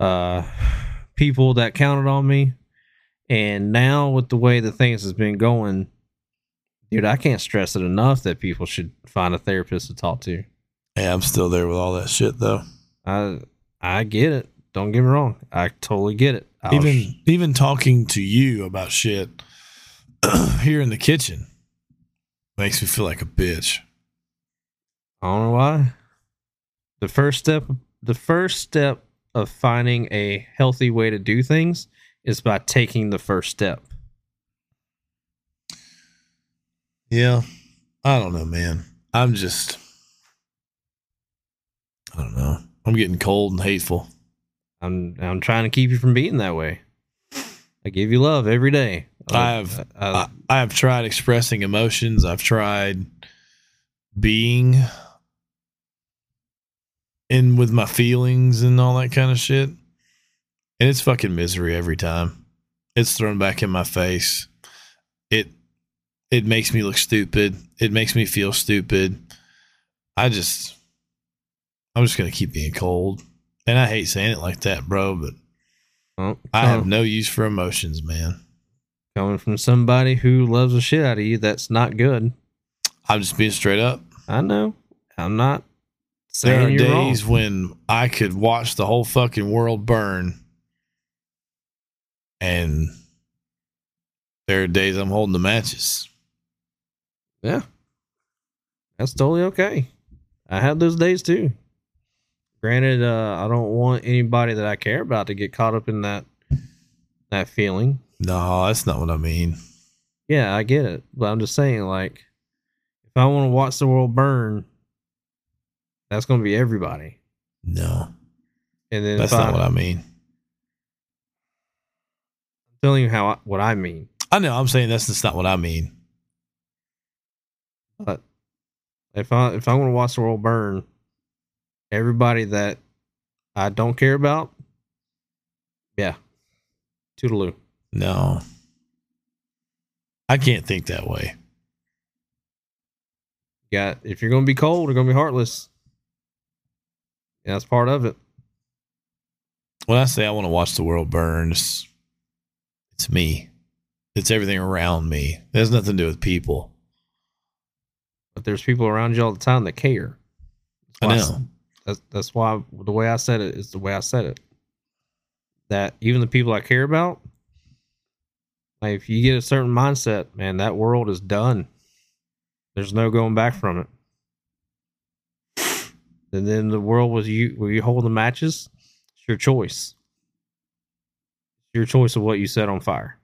uh people that counted on me. And now with the way the things has been going, dude, I can't stress it enough that people should find a therapist to talk to. Yeah, I'm still there with all that shit though. I I get it. Don't get me wrong. I totally get it. I was- even even talking to you about shit here in the kitchen makes me feel like a bitch. I don't know why. The first step the first step of finding a healthy way to do things is by taking the first step. Yeah. I don't know, man. I'm just I don't know. I'm getting cold and hateful. I'm I'm trying to keep you from being that way. I give you love every day. I have I- I, I have tried expressing emotions. I've tried being in with my feelings and all that kind of shit. And it's fucking misery every time. It's thrown back in my face. It it makes me look stupid. It makes me feel stupid. I just I'm just gonna keep being cold. And I hate saying it like that, bro, but well, I have no use for emotions, man. coming from somebody who loves the shit out of you. That's not good. I'm just being straight up. I know. I'm not There are you're wrong. days when I could watch the whole fucking world burn, and there are days I'm holding the matches. Yeah. That's totally okay. I have those days too. Granted, uh, I don't want anybody that I care about to get caught up in that that feeling. No, that's not what I mean. Yeah, I get it. But I'm just saying, like, if I want to watch the world burn, that's gonna be everybody. No, And then that's not I, what I mean. I'm telling you how I, what I mean. I know. I'm saying that's just not what I mean. But if I if I want to watch the world burn, everybody that I don't care about, yeah, toodaloo. No, I can't think that way. got if you're gonna be cold, you're gonna be heartless. Yeah, that's part of it. When I say I want to watch the world burn, it's, it's me. It's everything around me. It has nothing to do with people. But there's people around you all the time that care. I know. That's that's why the way I said it is the way I said it. That even the people I care about, like if you get a certain mindset, man, that world is done. There's no going back from it. And then the world was you were you holding the matches, it's your choice. It's your choice of what you set on fire.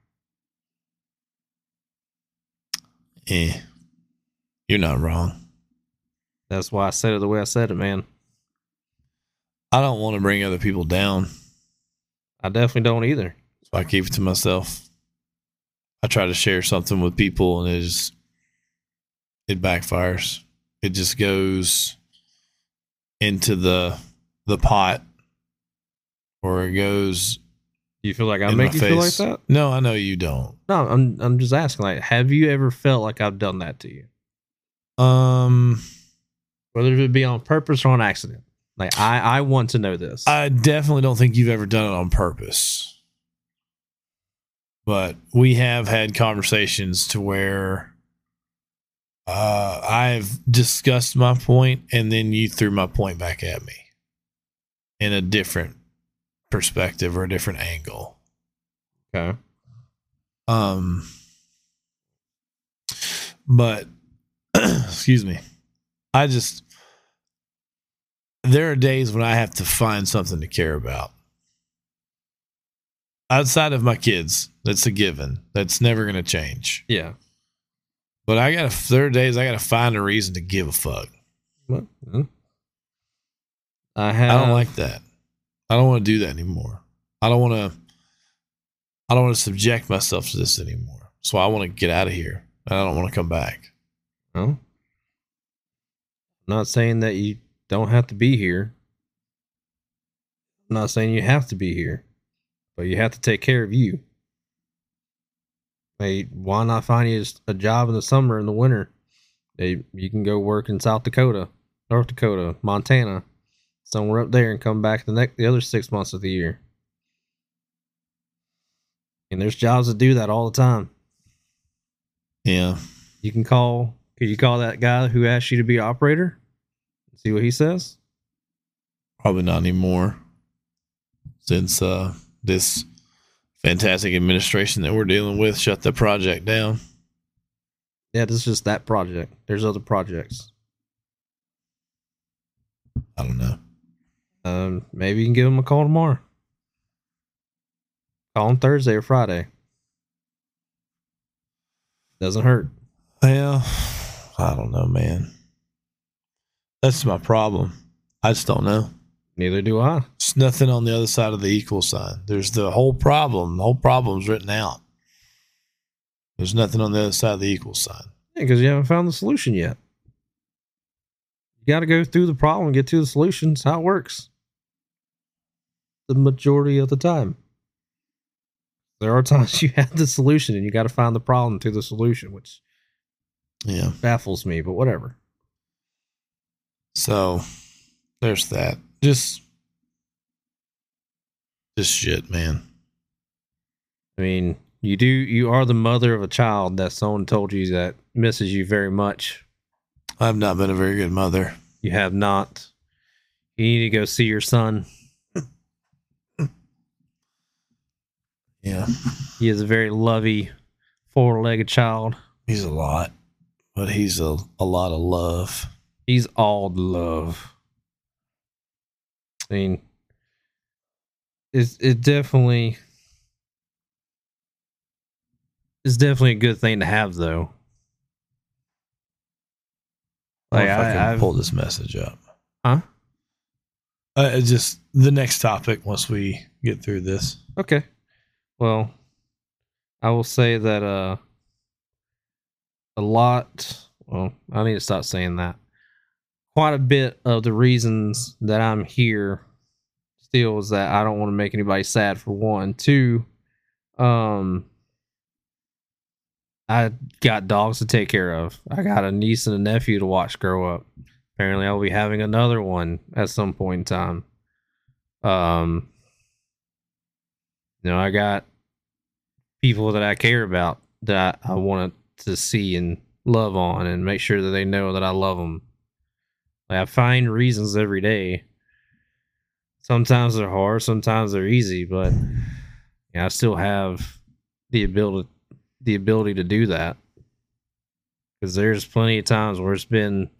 Eh, you're not wrong. That's why I said it the way I said it, man. I don't want to bring other people down, I definitely don't either. so I keep it to myself. I try to share something with people, and it just it backfires. It just goes into the the pot, or it goes. You feel like I make you feel like that? No, I know you don't. No, I'm I'm just asking. Like, have you ever felt like I've done that to you? Um, Whether it be on purpose or on accident. Like I, I want to know this. I definitely don't think you've ever done it on purpose. But we have had conversations to where uh, I've discussed my point and then you threw my point back at me in a different perspective or a different angle. okay. Um, but excuse me, I just there are days when I have to find something to care about outside of my kids. That's a given. That's never going to change. Yeah. But I got to there are days I got to find a reason to give a fuck. Well, mm. I have. I don't like that. I don't want to do that anymore. I don't want to. I don't want to subject myself to this anymore. So I want to get out of here. And I don't want to come back. Well, I'm not saying that you don't have to be here. I'm not saying you have to be here, but you have to take care of you. Hey, why not find you a job in the summer and the winter? Hey, you can go work in South Dakota, North Dakota, Montana, somewhere up there, and come back the next the other six months of the year. And there's jobs that do that all the time. Yeah. You can call. Could you call that guy who asked you to be operator? See what he says. Probably not anymore. Since uh this fantastic administration that we're dealing with shut the project down. Yeah, this is just that project. There's other projects. I don't know. Um, maybe you can give them a call tomorrow. Call him Thursday or Friday. Doesn't hurt. Well, I don't know, man. That's my problem. I just don't know. Neither do I. It's nothing on the other side of the equal sign. There's the whole problem. The whole problem's written out. There's nothing on the other side of the equal sign. Because you haven't found the solution yet. You got to go through the problem and get to the solution. It's how it works. The majority of the time. There are times you have the solution and you got to find the problem to the solution, which Yeah. baffles me, but whatever. So there's that. Just just shit, man. I mean, you do you are the mother of a child that someone told you that misses you very much. I've not been a very good mother. You have not. You need to go see your son. Yeah. He is a very lovey, four-legged child. He's a lot. But he's a, a lot of love. He's all love. I mean, it's it definitely it's definitely a good thing to have, though. Like if I, I, can I've- pull this message up. Huh? Uh, just the next topic once we get through this. Okay. Well, I will say that uh a lot well, I need to stop saying that. Quite a bit of the reasons that I'm here still is that I don't want to make anybody sad for one. Two, um I got dogs to take care of. I got a niece and a nephew to watch grow up. Apparently I'll be having another one at some point in time. Um you know, I got people that I care about that I, want to see and love on and make sure that they know that I love them. Like I find reasons every day. Sometimes they're hard, sometimes they're easy, but yeah, I still have the ability the ability to do that. Cuz there's plenty of times where it's been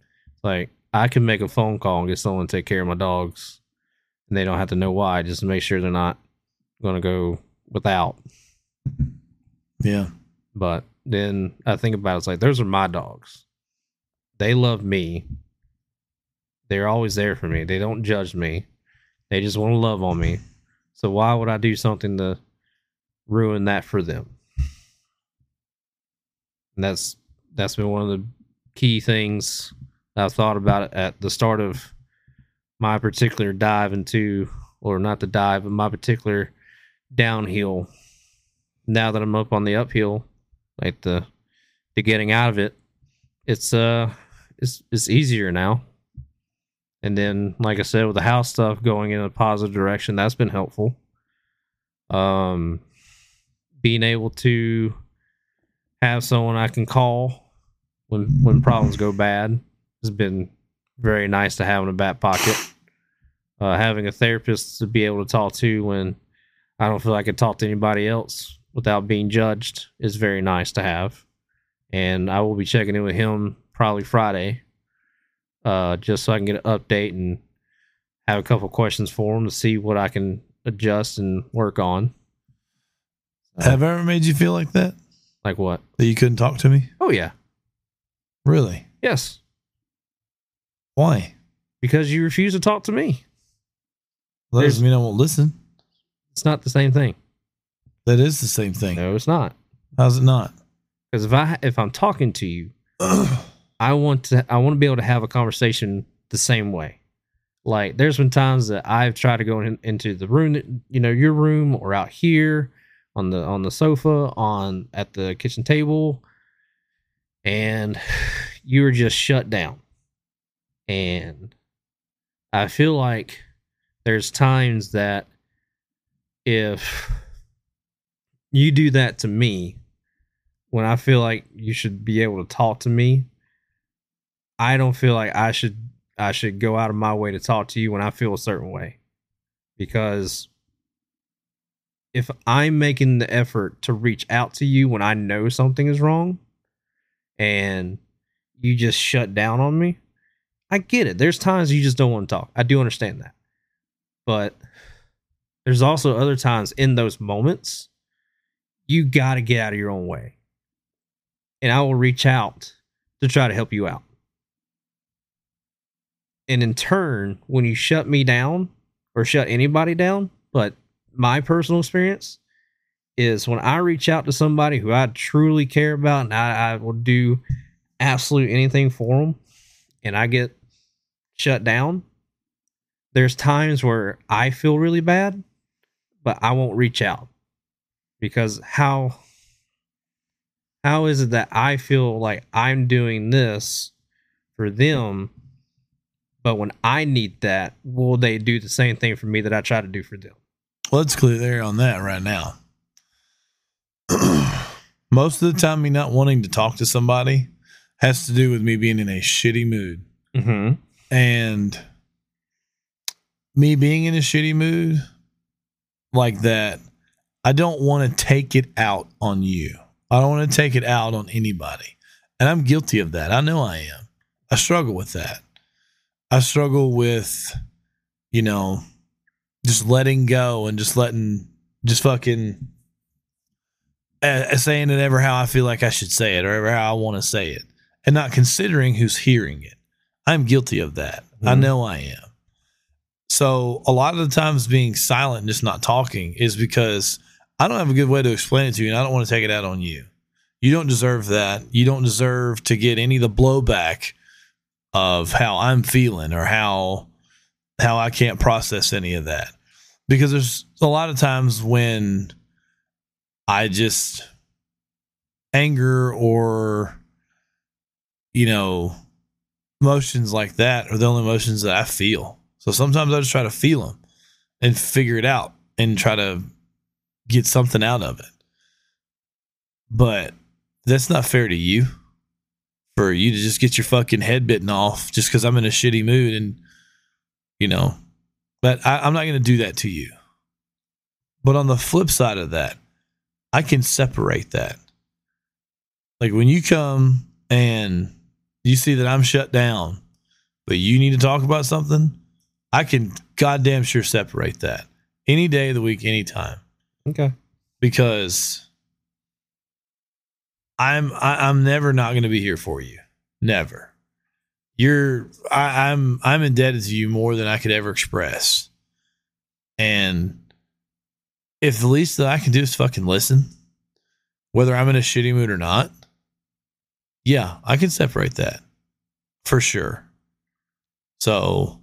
like I can make a phone call and get someone to take care of my dogs and they don't have to know why, just to make sure they're not going to go without. Yeah. But then I think about it, it's like those are my dogs. They love me. They're always there for me. They don't judge me. They just want to love on me. So why would I do something to ruin that for them? And that's that's been one of the key things I've thought about at the start of my particular dive into or not the dive, but my particular downhill. Now that I'm up on the uphill, like the the getting out of it, it's uh it's it's easier now. And then, like I said, with the house stuff going in a positive direction, that's been helpful. Um, being able to have someone I can call when when problems go bad has been very nice to have in a back pocket. Uh, having a therapist to be able to talk to when I don't feel like I can talk to anybody else without being judged is very nice to have. And I will be checking in with him probably Friday, uh, just so I can get an update and have a couple questions for him to see what I can adjust and work on. Have I ever made you feel like that? Like what? That you couldn't talk to me? Oh yeah, Really? yes, Why? because you refuse to talk to me. That doesn't mean I won't listen. It's not the same thing. That is the same thing. No, it's not. How's it not? Because if I if I'm talking to you, I want to I want to be able to have a conversation the same way. Like there's been times that I've tried to go in, into the room, you know, your room or out here on the on the sofa, on at the kitchen table, and you were just shut down. And I feel like there's times that if you do that to me when I feel like you should be able to talk to me, I don't feel like I should I should go out of my way to talk to you when I feel a certain way. Because if I'm making the effort to reach out to you when I know something is wrong and you just shut down on me, I get it. There's times you just don't want to talk. I do understand that. But there's also other times in those moments you got to get out of your own way. And I will reach out to try to help you out. And in turn, when you shut me down or shut anybody down, but my personal experience is when I reach out to somebody who I truly care about and I, I will do absolute anything for them and I get shut down, there's times where I feel really bad, but I won't reach out because how how is it that I feel like I'm doing this for them, but when I need that, will they do the same thing for me that I try to do for them? Well, let's clear there on that right now. Most of the time, me not wanting to talk to somebody has to do with me being in a shitty mood. Mm-hmm. And me being in a shitty mood like that, I don't want to take it out on you. I don't want to take it out on anybody. And I'm guilty of that. I know I am. I struggle with that. I struggle with, you know, just letting go and just letting, just fucking uh, saying it ever how I feel like I should say it or ever how I want to say it and not considering who's hearing it. I'm guilty of that. I Mhm. know I am. So a lot of the times being silent and just not talking is because I don't have a good way to explain it to you and I don't want to take it out on you. You don't deserve that. You don't deserve to get any of the blowback of how I'm feeling or how how I can't process any of that. Because there's a lot of times when I just anger or you know emotions like that are the only emotions that I feel. So sometimes I just try to feel them and figure it out and try to get something out of it. But that's not fair to you for you to just get your fucking head bitten off just because I'm in a shitty mood and you know. But I, I'm not going to do that to you. But on the flip side of that, I can separate that. Like when you come and you see that I'm shut down, but you need to talk about something, I can goddamn sure separate that any day of the week, anytime, Okay. because I'm I, I'm never not going to be here for you. Never. You're I, I'm I'm indebted to you more than I could ever express, and if the least that I can do is fucking listen, whether I'm in a shitty mood or not, yeah, I can separate that for sure. So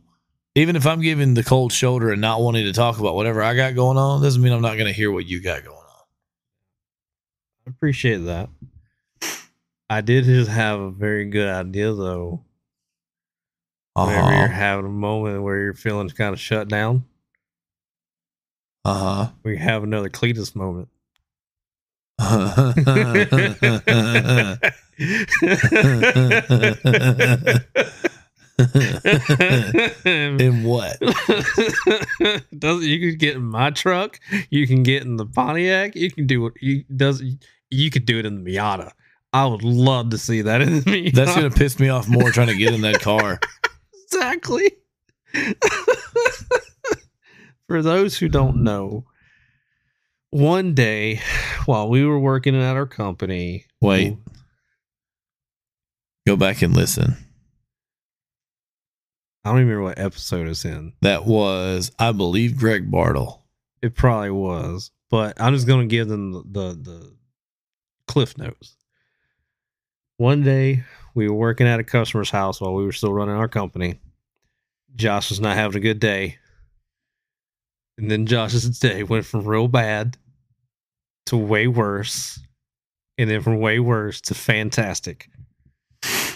even if I'm giving the cold shoulder and not wanting to talk about whatever I got going on, doesn't mean I'm not going to hear what you got going on. I appreciate that. I did just have a very good idea though Whenever you're Uh having a moment where you're feeling kind of shut down, Uh huh. we have another Cletus moment. Uh huh. In what? does you can get in my truck, you can get in the Pontiac, you can do it. You does you could do it in the Miata. I would love to see that in me. That's gonna piss me off more trying to get in that car. exactly. For those who don't know, one day while we were working at our company, Wait. Go back and listen. I don't even remember what episode it's in. That was, I believe, Greg Bartle. It probably was, but I'm just going to give them the, the the cliff notes. One day we were working at a customer's house while we were still running our company. Josh was not having a good day. And then Josh's day went from real bad to way worse. And then from way worse to fantastic.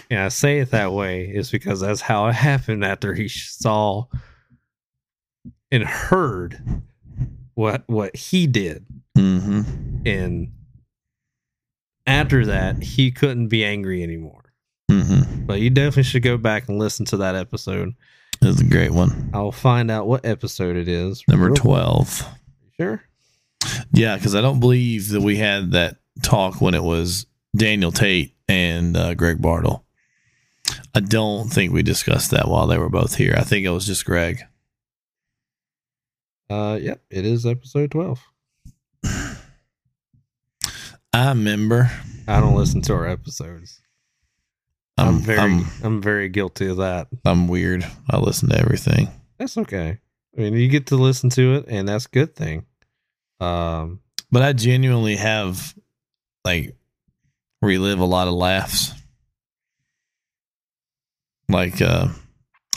And I say it that way is because that's how it happened after he saw and heard what what he did. Mm-hmm. And after that, he couldn't be angry anymore. Mm-hmm. But you definitely should go back and listen to that episode. It was a great one. I'll find out what episode it is. Number Real- 12. Sure. Yeah, because I don't believe that we had that talk when it was Daniel Tate and uh, Greg Bartle. I don't think we discussed that while they were both here. I think it was just Greg. Uh, yep, it is episode twelve. I remember. I don't listen to our episodes. I'm, I'm very, I'm, I'm, very guilty of that. I'm weird. I listen to everything. That's okay. I mean, you get to listen to it, and that's a good thing. Um, But I genuinely have like relive a lot of laughs. Like uh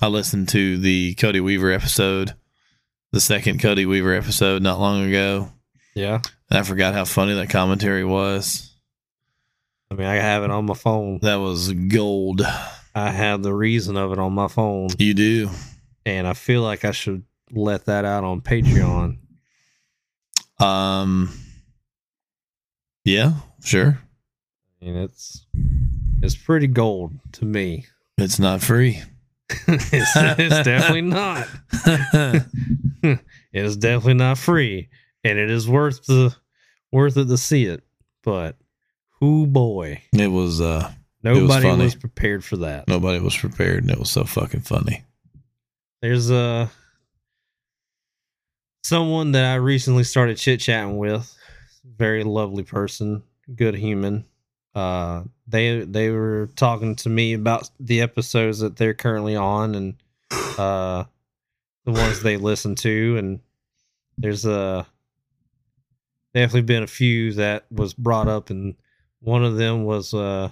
I listened to the Cody Weaver episode, the second Cody Weaver episode not long ago. Yeah. I forgot how funny that commentary was. I mean, I have it on my phone. That was gold. I have the reason of it on my phone, You do. and I feel like I should let that out on Patreon. Um Yeah, sure. I mean, it's it's pretty gold to me. It's not free. it's, it's definitely not. It is definitely not free, and it is worth the worth it to see it. But who boy, it was uh nobody funny. was prepared for that. nobody was prepared and it was so fucking funny. There's a someone that I recently started chit chatting with. Very lovely person, good human. Uh, they they were talking to me about the episodes that they're currently on and uh, the ones they listen to, and there's a definitely been a few that was brought up, and one of them was uh,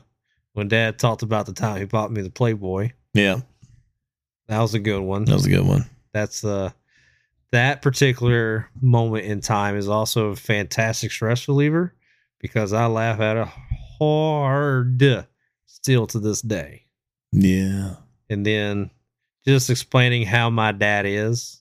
when Dad talked about the time he bought me the Playboy. Yeah, That was a good one that was a good one. that's uh that particular moment in time is also a fantastic stress reliever because I laugh at it hard still to this day. Yeah. And then just explaining how my dad is,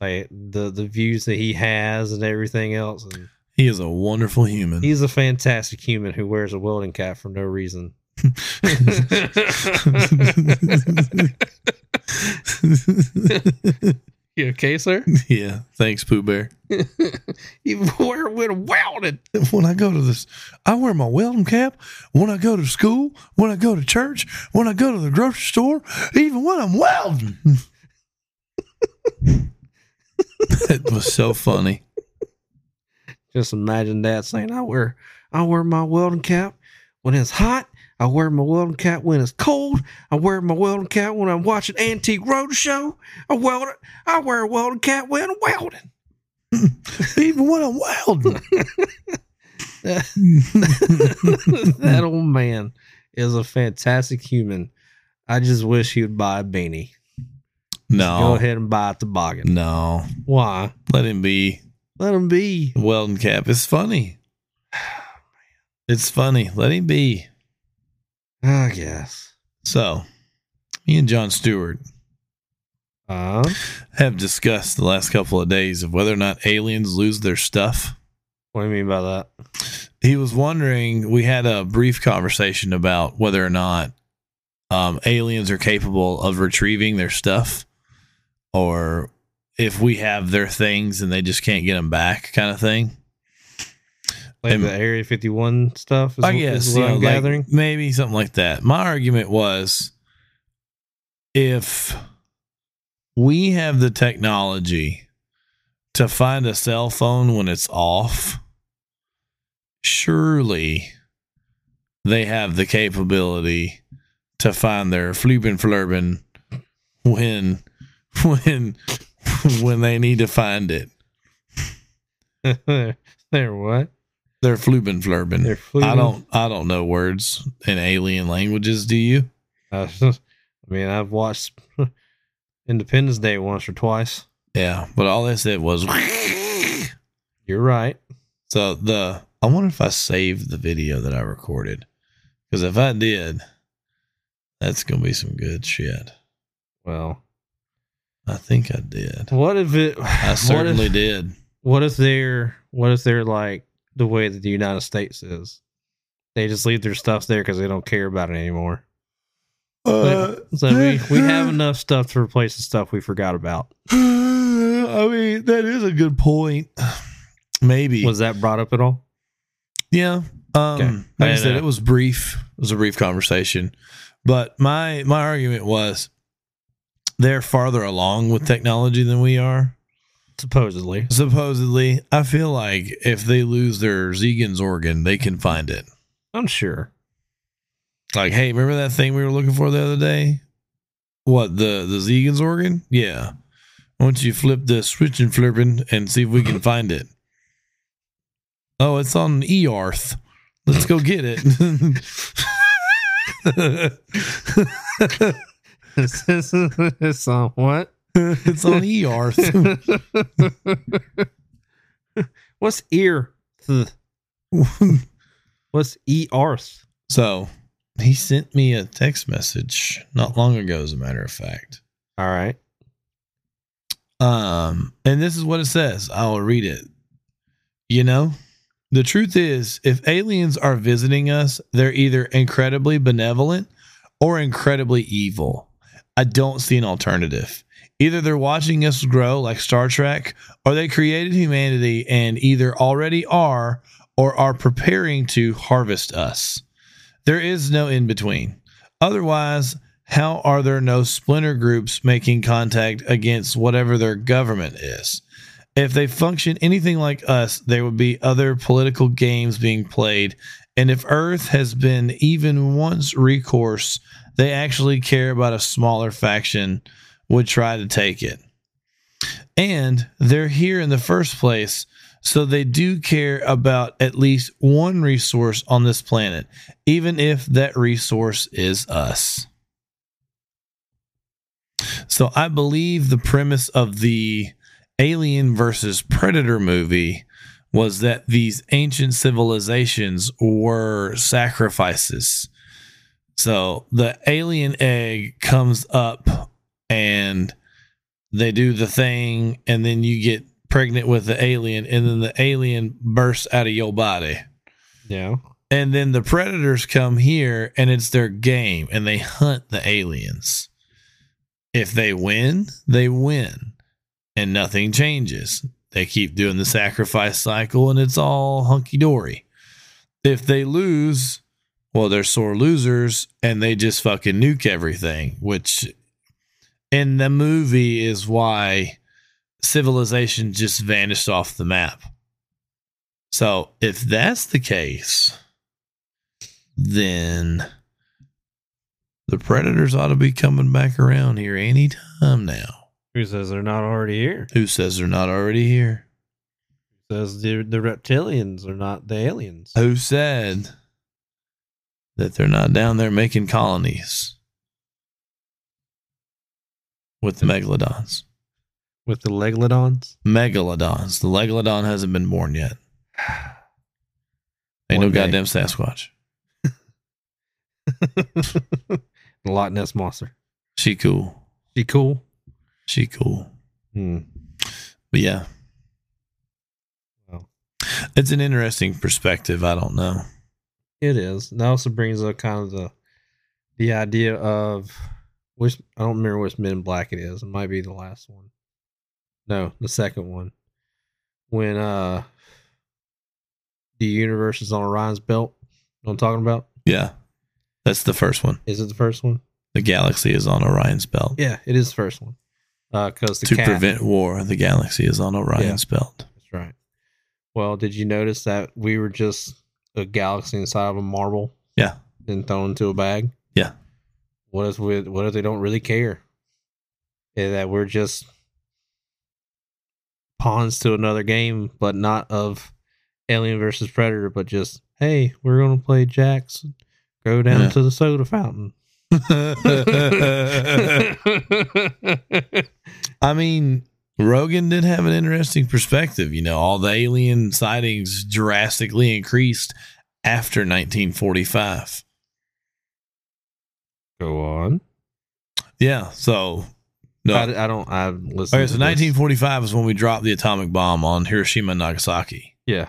like the the views that he has and everything else. And He is a wonderful human. he's a fantastic human who wears a welding cap for no reason. You okay, sir? yeah. Thanks, Pooh Bear. you wear with a welding. When I go to this, I wear my welding cap. When I go to school, when I go to church, when I go to the grocery store, even when I'm welding. that was so funny. Just imagine that saying, I wear I wear my welding cap when it's hot. I wear my welding cap when it's cold. I wear my welding cap when I'm watching Antique Roadshow. I weld I wear a welding cap when I'm welding. Even when I'm welding. that old man is a fantastic human. I just wish he would buy a beanie. No. Go ahead and buy a toboggan. No. Why? Let him be. Let him be. Welding cap. It's funny. It's funny. Let him be. I guess. So, me and John Stewart Uh, have discussed the last couple of days of whether or not aliens lose their stuff. what do you mean by that? He was wondering. We had a brief conversation about whether or not um, aliens are capable of retrieving their stuff, or if we have their things and they just can't get them back, kind of thing. Like And- the Area 51 stuff? Is, I guess is you what know, I'm like, gathering. maybe something like that. My argument was if we have the technology to find a cell phone when it's off, surely they have the capability to find their flubin flurbin when when when they need to find it. They're what? Their fluben flurben. They're I fluben- don't I don't know words in alien languages, do you? Uh, I mean, I've watched Independence Day once or twice. Yeah, but all they said was You're right. so the I wonder if I saved the video that I recorded. Because if I did, that's gonna be some good shit. Well, I think I did. what if it? I what certainly if, did. What if they're what if they're like the way that the United States is? They just leave their stuff there because they don't care about it anymore. Uh, So we, we have enough stuff to replace the stuff we forgot about. I mean, that is a good point. Maybe. Was that brought up at all? Yeah. Um Okay. like I And, said, uh, it was brief. It was a brief conversation. But my my argument was they're farther along with technology than we are. Supposedly. Supposedly, I feel like if they lose their Zegan's organ, they can find it. I'm sure. Like, hey, remember that thing we were looking for the other day? What the the Zegan's organ? Yeah. Once you flip the switch and flipping and see if we can find it? Oh, it's on Earth. Let's go get it. it's on what? it's on Earth. What's ear? What's e arth? so he sent me a text message not long ago, as a matter of fact. All right. Um, and this is what it says. I'll read it. You know, the truth is, if aliens are visiting us, they're either incredibly benevolent or incredibly evil. I don't see an alternative. Either they're watching us grow like Star Trek, or they created humanity and either already are or are preparing to harvest us. There is no in between. Otherwise, how are there no splinter groups making contact against whatever their government is? If they function anything like us, there would be other political games being played. And if Earth has been even once recourse, they actually care about a smaller faction would try to take it. And they're here in the first place, so they do care about at least one resource on this planet, even if that resource is us. So I believe the premise of the Alien versus Predator movie was that these ancient civilizations were sacrifices. So the alien egg comes up and they do the thing, and then you get pregnant with the alien, and then the alien bursts out of your body. Yeah. And then the predators come here and it's their game and they hunt the aliens. If they win, they win and nothing changes. They keep doing the sacrifice cycle and it's all hunky dory. If they lose, well, they're sore losers and they just fucking nuke everything, which in the movie is why civilization just vanished off the map. So if that's the case, then the predators ought to be coming back around here anytime now. Who says they're not already here? Who says they're not already here? Who says the the reptilians are not the aliens? Who said that they're not down there making colonies with the megalodons? With the leglodons? Megalodons. The legalodon hasn't been born yet. Ain't no day. goddamn Sasquatch. the Loch Ness monster. She cool. She cool. She cool. Hmm. But yeah. Well. It's an interesting perspective. I don't know. It is. That also brings up kind of the the idea of which I don't remember which Men in Black it is. It might be the last one. No, the second one. When uh the universe is on Orion's belt. You know what I'm talking about? Yeah. That's the first one. Is it the first one? The galaxy is on Orion's belt. Yeah, it is the first one. Uh, because the to cat, prevent war, the galaxy is on Orion's belt. That's right. Well, did you notice that we were just a galaxy inside of a marble? Yeah. Then thrown into a bag. Yeah. What if we? What if they don't really care? And that we're just pawns to another game, but not of Alien versus Predator, but just hey, we're gonna play Jacks. Go down Yeah. to the soda fountain. I mean, Rogan did have an interesting perspective. You know, all the alien sightings drastically increased after 1945. Go on. Yeah. So, no. I, I don't. I listen. Okay, so 1945 is when we dropped the atomic bomb on Hiroshima and Nagasaki, Yeah.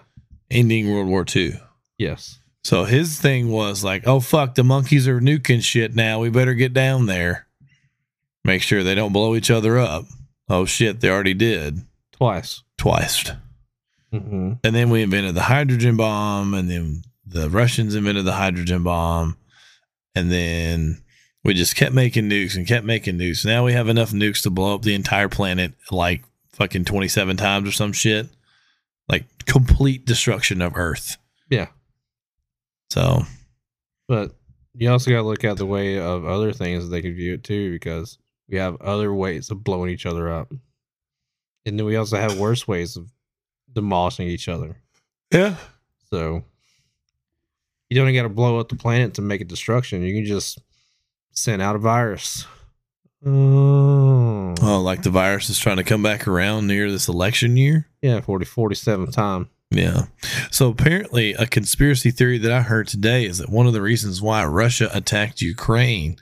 ending World War II. Yes. So his thing was like, oh, fuck, the monkeys are nuking shit now. We better get down there. Make sure they don't blow each other up. Oh, shit, they already did Twice. twice. Mm-hmm. And then we invented the hydrogen bomb, and then the Russians invented the hydrogen bomb. And then we just kept making nukes and kept making nukes. Now we have enough nukes to blow up the entire planet like fucking 27 times or some shit. Like complete destruction of Earth. Yeah. So, But you also got to look at the way of other things that they could view it too, because we have other ways of blowing each other up, and then we also have worse ways of demolishing each other. yeah. So you don't got to blow up the planet to make a destruction. You can just send out a virus. Oh, Oh, like the virus is trying to come back around near this election year? yeah, 40, 47th time. Yeah. So apparently, a conspiracy theory that I heard today is that one of the reasons why Russia attacked Ukraine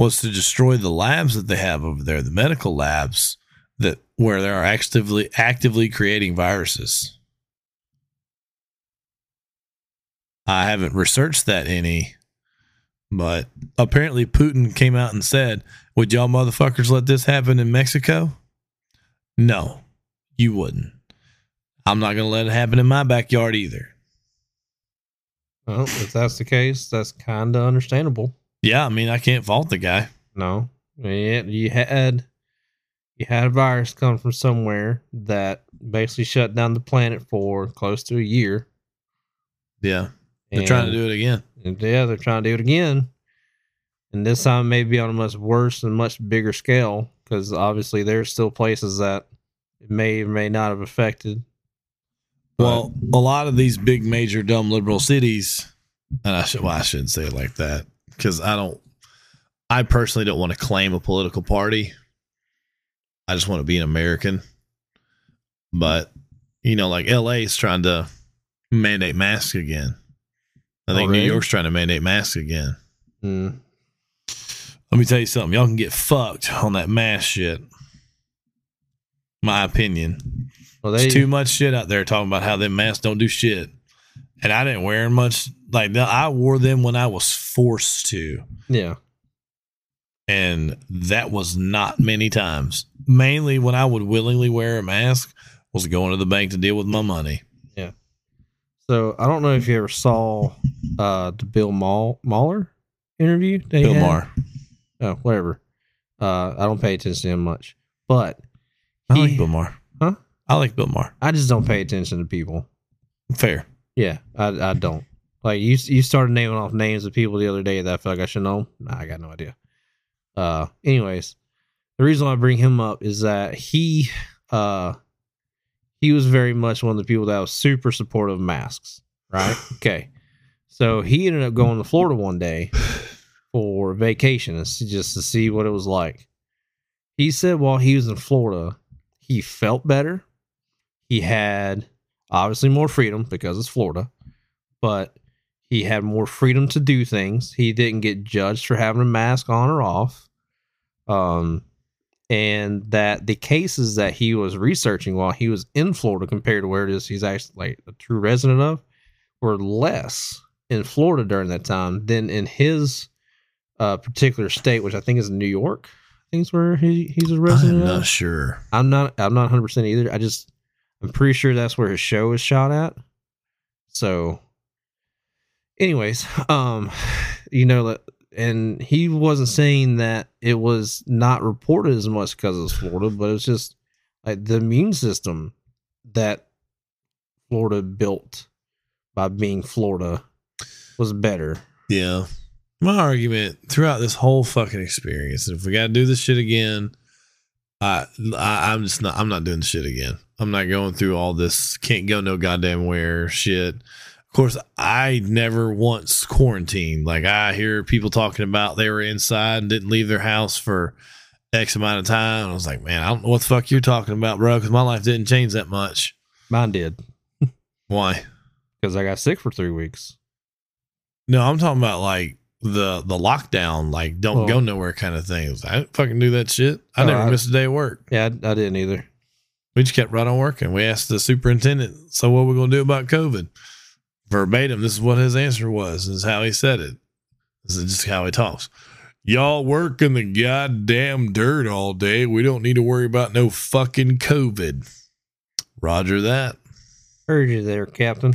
was to destroy the labs that they have over there, the medical labs that where they are actively actively creating viruses. I haven't researched that any, but apparently Putin came out and said, "Would y'all motherfuckers let this happen in Mexico?" No, you wouldn't. I'm not going to let it happen in my backyard either. Well, if that's the case, that's kind of understandable. Yeah, I mean, I can't fault the guy. No, yeah, you had you had a virus come from somewhere that basically shut down the planet for close to a year. Yeah, they're trying to do it again. Yeah, they're trying to do it again, and this time maybe on a much worse and much bigger scale because obviously there's still places that it may or may not have affected. Well, a lot of these big, major, dumb liberal cities, and I should, well, I shouldn't say it like that because I don't, I personally don't want to claim a political party. I just want to be an American. But, you know, like LA is trying to mandate masks again. I think Already? New York's trying to mandate masks again. Mm, Let me tell you something. Y'all can get fucked on that mask shit. My opinion. well, they There's too much shit out there talking about how them masks don't do shit. And I didn't wear 'em much. Like I wore them when I was forced to, yeah and that was not many times. Mainly when I would willingly wear a mask was going to the bank to deal with my money. Yeah. So I don't know if you ever saw uh the Bill Maul Mauler interview. Bill had. Maher. Oh, whatever. Uh, I don't pay attention to him much, but I he- like Bill Maher. Huh? I like Bill Maher. I just don't pay attention to people. Fair. Yeah, I I don't. Like you you started naming off names of people the other day that I feel like I should know. Nah, I got no idea. Uh, anyways, the reason why I bring him up is that he uh he was very much one of the people that was super supportive of masks. Right? okay. So he ended up going to Florida one day for vacation and just to see what it was like. He said while he was in Florida, he felt better. He had obviously more freedom because it's Florida, but he had more freedom to do things. He didn't get judged for having a mask on or off. Um, and that the cases that he was researching while he was in Florida compared to where it is he's actually like a true resident of were less in Florida during that time than in his uh, particular state, which I think is New York. I think is where he, he's a I'm resident. not of. sure. I'm not. I'm not 100 percent either. I just. I'm pretty sure that's where his show is shot at. So, anyways, um, you know that, and he wasn't saying that it was not reported as much because it's Florida, but it's just like the immune system that Florida built by being Florida was better. Yeah. My argument throughout this whole fucking experience, if we got to do this shit again, I, I I'm just not. I'm not doing the shit again. I'm not going through all this. Can't go no goddamn where shit. Of course, I never once quarantined. Like I hear people talking about they were inside and didn't leave their house for X amount of time. I was like, man, I don't know what the fuck you're talking about, bro, because my life didn't change that much. Mine did Why? because I got sick for three weeks. No, I'm talking about like the the lockdown, like don't Oh. go nowhere kind of thing. I didn't fucking do that shit. I Oh, never I- missed a day of work. Yeah, I, I didn't either. We just kept right on working. We asked the superintendent, so what are we gonna do about COVID? Verbatim, this is what his answer was. This is how he said it. This is just how he talks. Y'all work in the goddamn dirt all day. We don't need to worry about no fucking COVID. Roger that. Heard you there, Captain.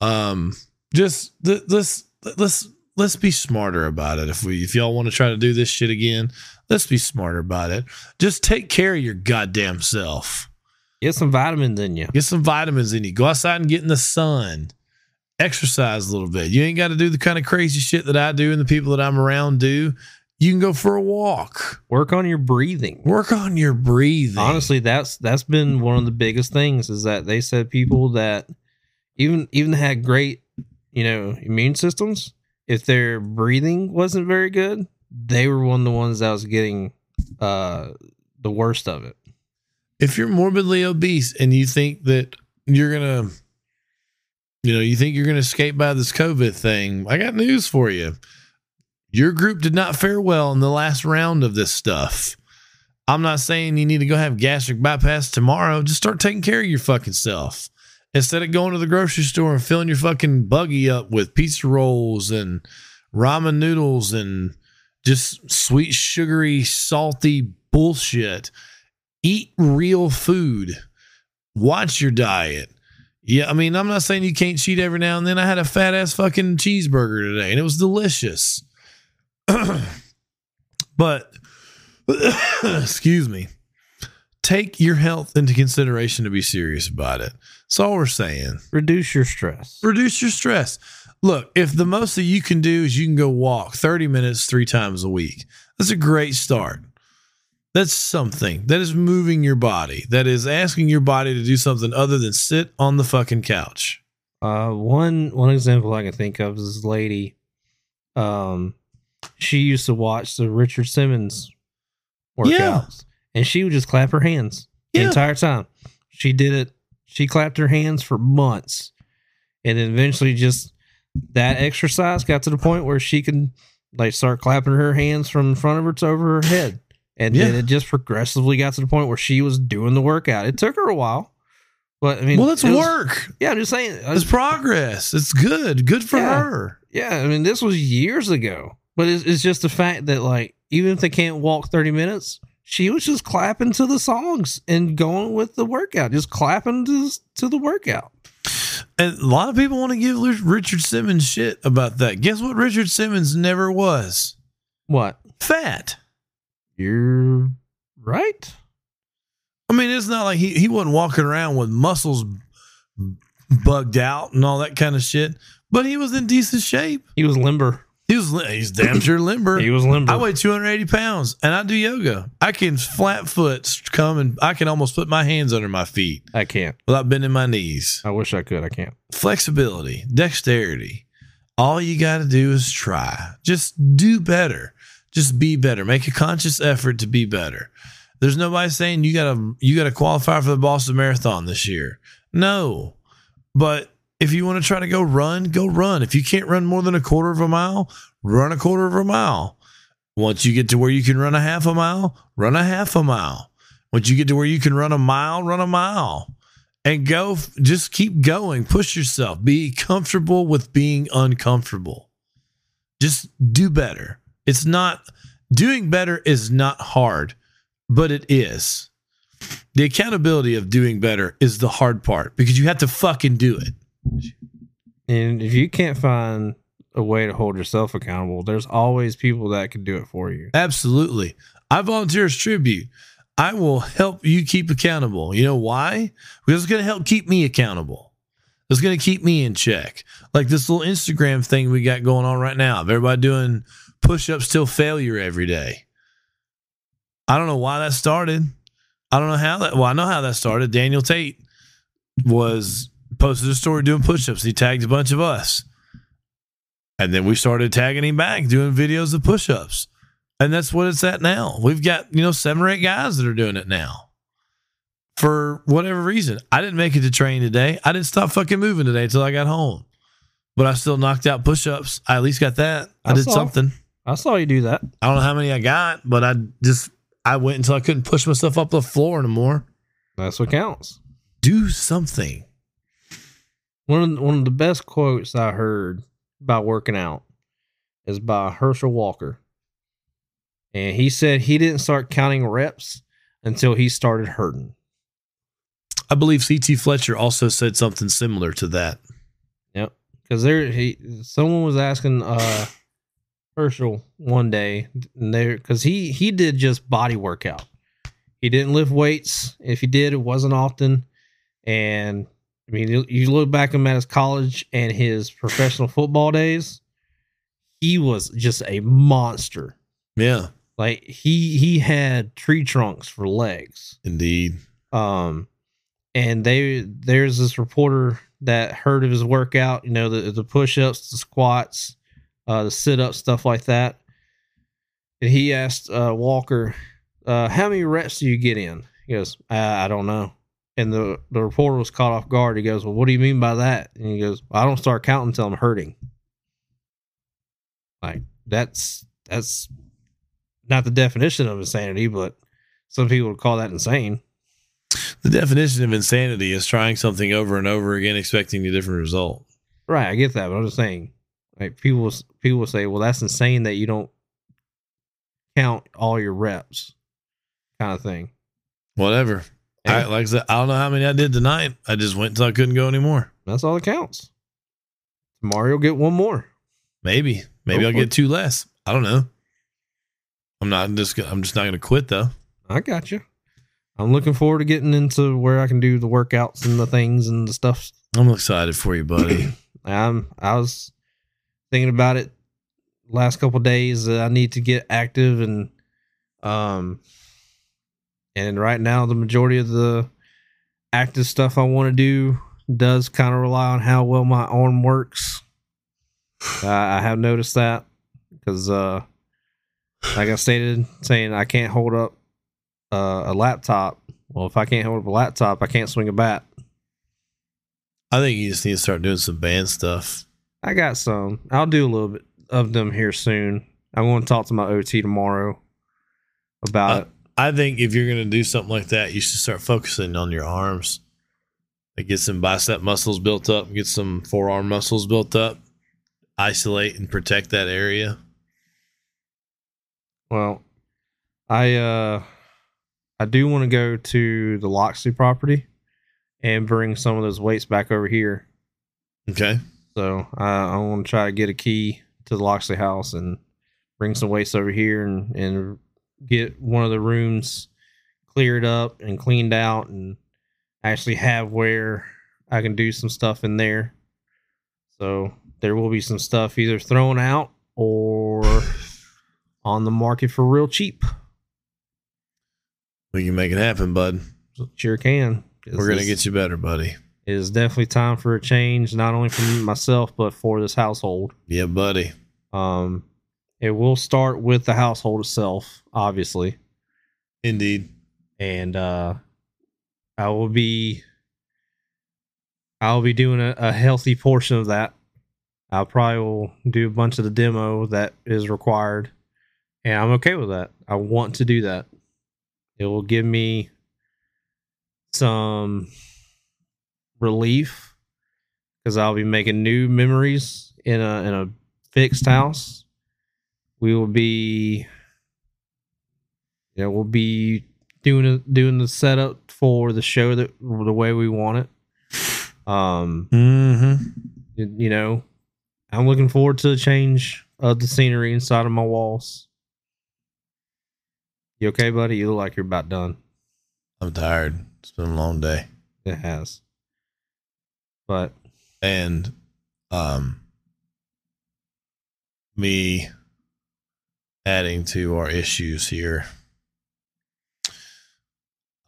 um just th- let's let's let's be smarter about it. If we if y'all want to try to do this shit again let's be smarter about it. Just take care of your goddamn self. Get some vitamins in you. get some vitamins in you. Go outside and get in the sun. Exercise a little bit. You ain't got to do the kind of crazy shit that i do and the people that i'm around do. You can go for a walk. Work on your breathing. work on your breathing. Honestly, that's that's been one of the biggest things is that they said people that even even had great, you know, immune systems, if their breathing wasn't very good, they were one of the ones that was getting uh the worst of it. if you're morbidly obese and you think that you're gonna you know you think you're gonna escape by this covid thing i got news for you. Your group did not fare well in the last round of this stuff. I'm not saying you need to go have gastric bypass tomorrow. Just start taking care of your fucking self instead of going to the grocery store and filling your fucking buggy up with pizza rolls and ramen noodles and just sweet sugary salty bullshit eat real food. Watch your diet. Yeah, I mean, I'm not saying you can't cheat every now and then. I had a fat ass fucking cheeseburger today and it was delicious. but excuse me. Take your health into consideration to be serious about it. That's all we're saying. Reduce your stress. Reduce your stress. Look, if the most that you can do is you can go walk 30 minutes three times a week, that's a great start. That's something that is moving your body, that is asking your body to do something other than sit on the fucking couch. Uh, one one example I can think of is this lady. Um, she used to watch the Richard Simmons workouts, Yeah. and she would just clap her hands the Yeah. entire time. She did it. She clapped her hands for months, and then eventually, just that exercise got to the point where she can like start clapping her hands from in front of her to over her head, and then it just progressively got to the point where she was doing the workout. It took her a while, but I mean, well, it's it was- work. Yeah, I'm just saying. Uh, it's progress. It's good. Good for Yeah. her. Yeah, I mean, this was years ago, but it's, it's just the fact that, like, even if they can't walk 30 minutes, she was just clapping to the songs and going with the workout, just clapping to, to the workout. And a lot of people want to give Richard Simmons shit about that. Guess what? Richard Simmons never was What? fat. You're right. I mean, it's not like he, he wasn't walking around with muscles bugged out and all that kind of shit, but he was in decent shape. He was limber. He was he's damn sure limber. He was limber. I weigh 280 pounds and I do yoga. I can flat foot come and I can almost put my hands under my feet I can't. without bending my knees. I wish I could. I can't. Flexibility, dexterity. All you got to do is try. Just do better. Just be better. Make a conscious effort to be better. There's nobody saying you gotta you gotta qualify for the Boston Marathon this year. No, but if you want to try to go run, go run. If you can't run more than a quarter of a mile, run a quarter of a mile. Once you get to where you can run a half a mile, run a half a mile. Once you get to where you can run a mile, run a mile. And go, just keep going. Push yourself. Be comfortable with being uncomfortable. Just do better. It's not, doing better is not hard, but it is. The accountability of doing better is the hard part because you have to fucking do it. And if you can't find a way to hold yourself accountable, there's always people that can do it for you. Absolutely. I volunteer as tribute. I will help you keep accountable. You know why? Because it's going to help keep me accountable. It's going to keep me in check. Like this little Instagram thing we got going on right now everybody doing push ups till failure every day. I don't know why that started. I don't know how that, well, I know how that started. Daniel Tate was posted a story doing push ups. He tagged a bunch of us. And then we started tagging him back, doing videos of push ups. And that's what it's at now. We've got, you know, seven or eight guys that are doing it now. For whatever reason. I didn't make it to train today. I didn't stop fucking moving today until I got home. But I still knocked out push ups. I at least got that. I, I did saw. something. I saw you do that. I don't know how many I got, but I just I went until I couldn't push myself up the floor anymore. That's what counts. Do something. One of the, one of the best quotes I heard about working out is by Herschel Walker. And he said he didn't start counting reps until he started hurting. I believe CT Fletcher also said something similar to that. Yep. Because there he someone was asking uh Herschel one day and there because he he did just body workout. He didn't lift weights. If he did, it wasn't often. And I mean, you, look back at him at his college and his professional football days, he was just a monster. Yeah, Like he he had tree trunks for legs. indeed. Um, and they there's this reporter that heard of his workout. You know the the push ups, the squats, uh, the sit ups, stuff like that. And he asked uh, Walker, uh, "How many reps do you get in?" He goes, I, "I don't know." And the the reporter was caught off guard. He goes, "Well, what do you mean by that?" And he goes, "I don't start counting until I'm hurting." Like that's that's not the definition of insanity, but some people would call that insane. The definition of insanity is trying something over and over again, expecting a different result. Right, I get that, but I'm just saying, like people people say, "Well, that's insane that you don't count all your reps," kind of thing. Whatever. I, like I said, I don't know how many I did tonight. I just went until I couldn't go anymore. that's all that counts. Mario get one more. Maybe, maybe I'll get two less. I don't know. I'm not just. I'm just not going to quit though. I got you. I'm looking forward to getting into where I can do the workouts and the things and the stuff. I'm excited for you, buddy. I'm I was thinking about it last couple days that I need to get active and um and right now the majority of the active stuff I want to do does kind of rely on how well my arm works. I, I have noticed that because uh like I stated saying I can't hold up uh, a laptop. Well, if I can't hold up a laptop, I can't swing a bat. I think you just need to start doing some band stuff. I got some. I'll do a little bit of them here soon. I'm going to talk to my OT tomorrow about Uh, it. I think if you're going to do something like that, you should start focusing on your arms. Like get some bicep muscles built up, get some forearm muscles built up, isolate and protect that area. Well, I uh I do want to go to the Loxley property and bring some of those weights back over here. Okay. So I, I want to try to get a key to the Loxley house and bring some weights over here and and get one of the rooms cleared up and cleaned out and actually have where I can do some stuff in there. So there will be some stuff either thrown out or on the market for real cheap. We can make it happen, bud. Sure can. We're going to get you better, buddy. It is definitely time for a change, not only for myself but for this household. Yeah, buddy. Um, it will start with the household itself, obviously, Indeed. and uh, I will be, I'll be doing a, a healthy portion of that. I probably will do a bunch of the demo that is required, And I'm okay with that. I want to do that. It will give me some relief because I'll be making new memories in a in a fixed house. We will be know, we'll be doing a, doing the setup for the show that the way we want it. Um, Mm-hmm. you, you know, I'm looking forward to the change of the scenery inside of my walls. You okay, buddy? You look like you're about done. I'm tired. It's been a long day. It has. But and um me adding to our issues here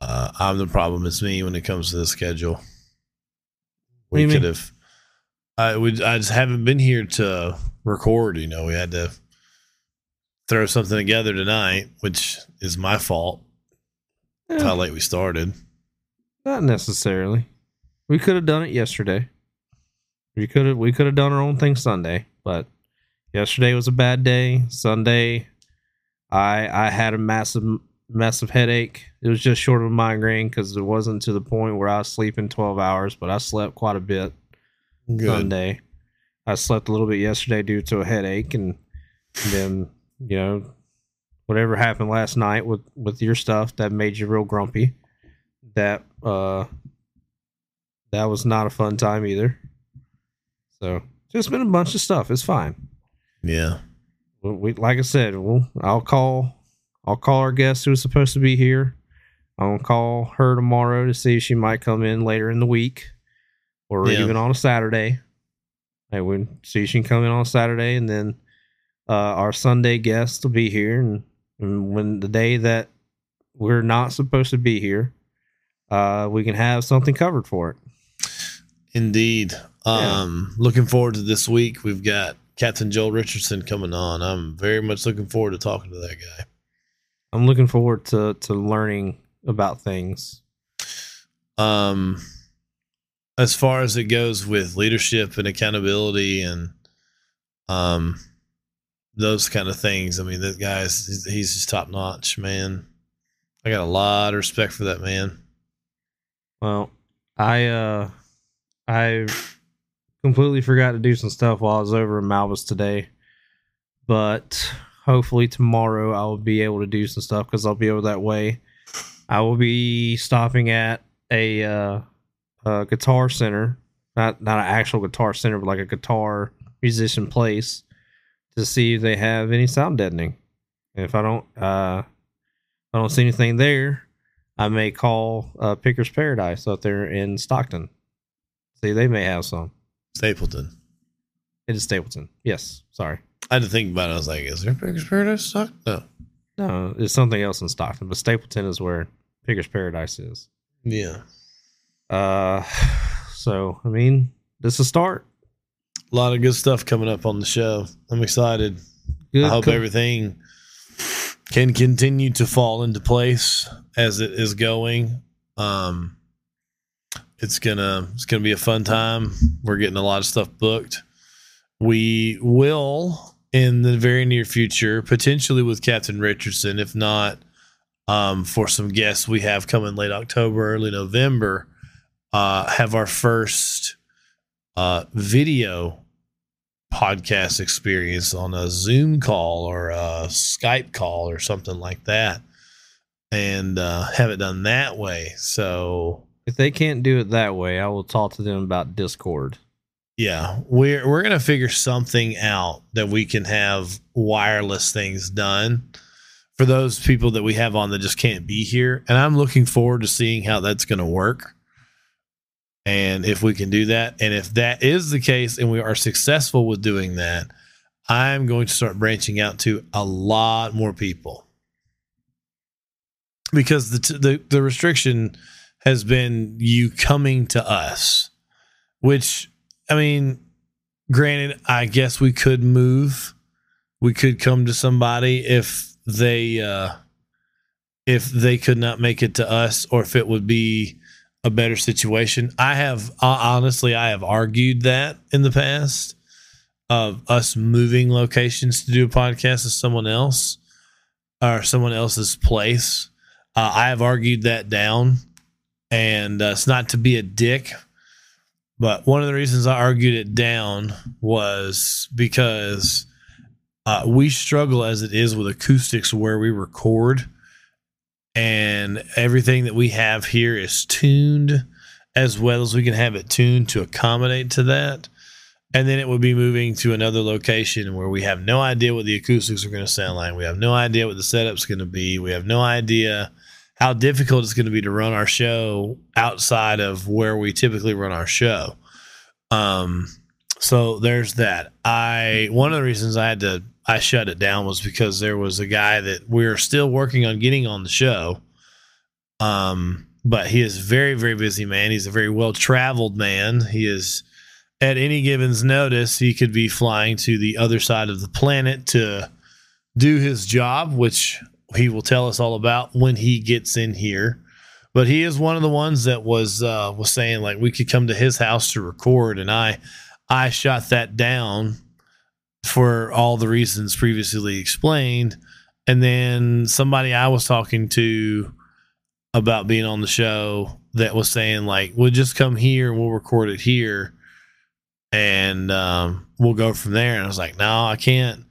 uh i'm the problem it's me when it comes to the schedule What do you we could mean? have i would i just haven't been here to record you know we had to throw something together tonight which is my fault eh, how late we started not necessarily. We could have done it yesterday. We could have we could have done our own thing Sunday, but yesterday was a bad day. Sunday, I I had a massive massive headache. It was just short of a migraine because it wasn't to the point where I was sleeping twelve hours, but I slept quite a bit. good Sunday. I slept a little bit yesterday due to a headache, and then you know whatever happened last night with with your stuff that made you real grumpy. That uh, that was not a fun time either. So just been a bunch of stuff. It's fine. Yeah We, we like I said, we'll, I'll call I'll call our guest who's supposed to be here. I'll call her tomorrow to see if she might come in later in the week, or Yeah. even on a Saturday. I would see if she can come in on Saturday, and then uh, our Sunday guest will be here. And, and when the day that we're not supposed to be here, uh, we can have something covered for it. Indeed. Yeah. Um, looking forward to this week. We've got Captain Joel Richardson coming on. I'm very much looking forward to talking to that guy. I'm looking forward to to learning about things. Um, as far as it goes with leadership and accountability and um those kind of things, I mean, that guy's he's, he's just top notch, man. I got a lot of respect for that man. Well, I uh I completely forgot to do some stuff while I was over in Malvis today. But hopefully tomorrow I will be able to do some stuff because I'll be over that way. I will be stopping at a uh a guitar center. Not not an actual guitar center, but like a guitar musician place to see if they have any sound deadening. And if I don't uh I don't see anything there, I may call uh, Picker's Paradise up there in Stockton. See, they may have some. Stapleton. It is Stapleton. Yes, sorry. I had to think about it. I was like, is there Picker's Paradise? Suck? No. No, it's something else in Stockton, but Stapleton is where Picker's Paradise is. Yeah. Uh, so I mean, this is a start. A lot of good stuff coming up on the show. I'm excited. Good. I hope co- everything can continue to fall into place as it is going. Um, it's gonna it's gonna be a fun time. We're getting a lot of stuff booked. We will in the very near future, potentially with Captain Richardson, if not um, for some guests we have coming late October, early November, uh, have our first uh, video podcast experience on a Zoom call or a Skype call or something like that, and uh, have it done that way. So if they can't do it that way, I will talk to them about Discord. yeah, we're we're gonna figure something out that we can have wireless things done for those people that we have on that just can't be here, and I'm looking forward to seeing how that's gonna work. And if we can do that, and if that is the case, and we are successful with doing that, I'm going to start branching out to a lot more people because the the the restriction has been you coming to us, which I mean, granted, I guess we could move, we could come to somebody if they uh if they could not make it to us, or if it would be a better situation. I have uh, honestly, I have argued that in the past of us moving locations to do a podcast with someone else. or someone else's place. Uh, I have argued that down, and uh, it's not to be a dick, but one of the reasons I argued it down was because uh, we struggle as it is with acoustics where we record, and everything that we have here is tuned as well as we can have it tuned to accommodate to that. And then it would be moving to another location where we have no idea what the acoustics are going to sound like. We have no idea what the setup's going to be. We have no idea how difficult it's going to be to run our show outside of where we typically run our show. Um, so there's that. I one of the reasons I had to I shut it down was because there was a guy that we are still working on getting on the show. Um, but he is very very busy man. He's a very well traveled man. He is at any given's notice he could be flying to the other side of the planet to do his job, which he will tell us all about when he gets in here. But he is one of the ones that was uh, was saying like we could come to his house to record, and I I shot that down for all the reasons previously explained. And then somebody I was talking to about being on the show that was saying like we'll just come here and we'll record it here and um, we'll go from there and i was like no i can't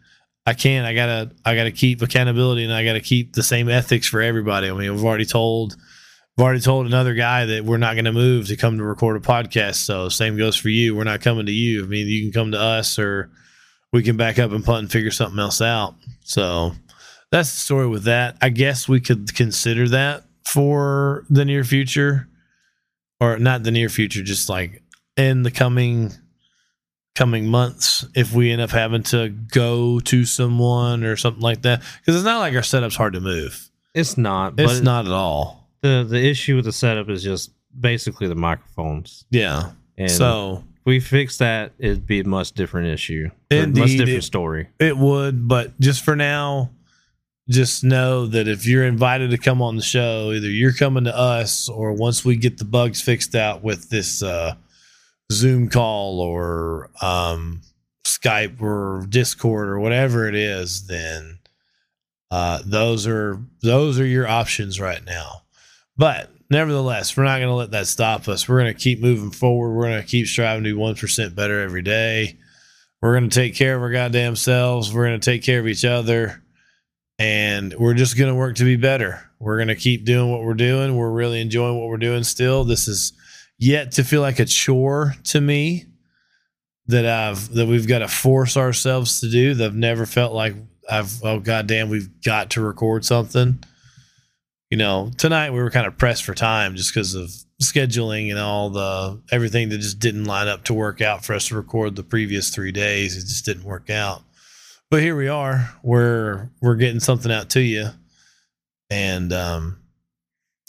i can't i gotta i gotta keep accountability and i gotta keep the same ethics for everybody. I mean we've already told i've already told another guy that we're not going to move to come to record a podcast. So same goes for you. We're not coming to you. I mean you can come to us or we can back up and punt and figure something else out. So that's the story with that. I guess we could consider that for the near future or not the near future just like in the coming coming months if we end up having to go to someone or something like that because it's not like our setup's hard to move It's not. it's but not at all The the issue with the setup is just basically the microphones. yeah And so if we fix that, it'd be a much different issue. A much Indeed, different it- story. it would but just for now just know that if you're invited to come on the show either you're coming to us or once we get the bugs fixed out with this uh zoom call or um skype or discord or whatever it is then uh those are those are your options right now. But nevertheless we're not going to let that stop us. We're going to keep moving forward. We're going to keep striving to be 1% better every day. We're going to take care of our goddamn selves. We're going to take care of each other. And we're just going to work to be better. We're going to keep doing what we're doing. We're really enjoying what we're doing still. This is yet to feel like a chore to me that I've that we've got to force ourselves to do that I've never felt like I've oh goddamn we've got to record something. You know, tonight we were kind of pressed for time just because of scheduling and all the everything that just didn't line up to work out for us to record the previous three days. It just didn't work out. But here we are. We're we're getting something out to you. And um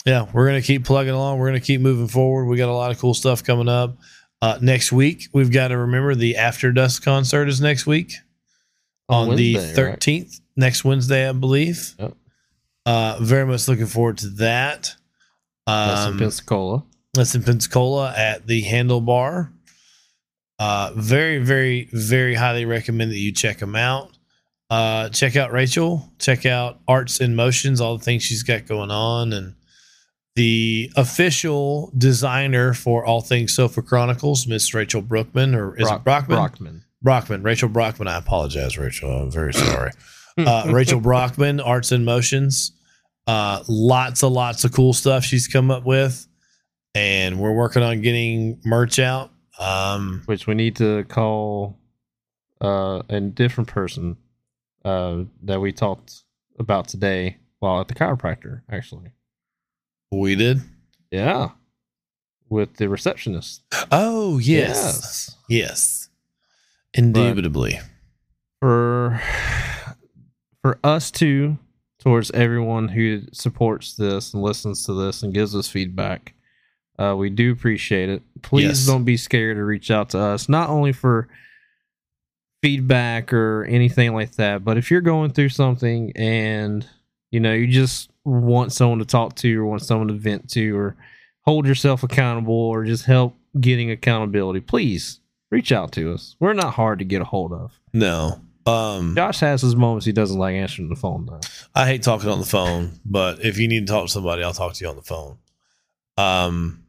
yeah, we're gonna keep plugging along. We're gonna keep moving forward. We got a lot of cool stuff coming up. Uh, next week, we've got to remember the After Dusk concert is next week on, the Wednesday, right? 13th, next Wednesday, I believe. Yep. Uh, very much looking forward to that. That's in Um, Pensacola. that's in Pensacola at the Handlebar. Uh, very, very, very highly recommend that you check them out. Uh, check out Rachel. Check out Arts in Motions, all the things she's got going on, and the official designer for all things Sofa Chronicles, Miss Rachel Brookman, or is it Brockman? Brockman. Brockman, Rachel Brockman. I apologize, Rachel. I'm very sorry. uh, Rachel Brockman, Arts and Motions. Uh, lots of lots of cool stuff she's come up with, and we're working on getting merch out. Um, Which we need to call uh, a different person uh, that we talked about today while at the chiropractor, actually. We did. Yeah. With the receptionist. Oh yes, yes, indubitably. for for us to towards everyone who supports this and listens to this and gives us feedback uh, we do appreciate it please Yes. don't be scared to reach out to us not only for feedback or anything like that but if you're going through something and you know you just want someone to talk to or want someone to vent to or hold yourself accountable or just help getting accountability please reach out to us we're not hard to get a hold of No, Um, Josh has his moments he doesn't like answering the phone though. I hate talking on the phone, but if you need to talk to somebody, I'll talk to you on the phone. Um,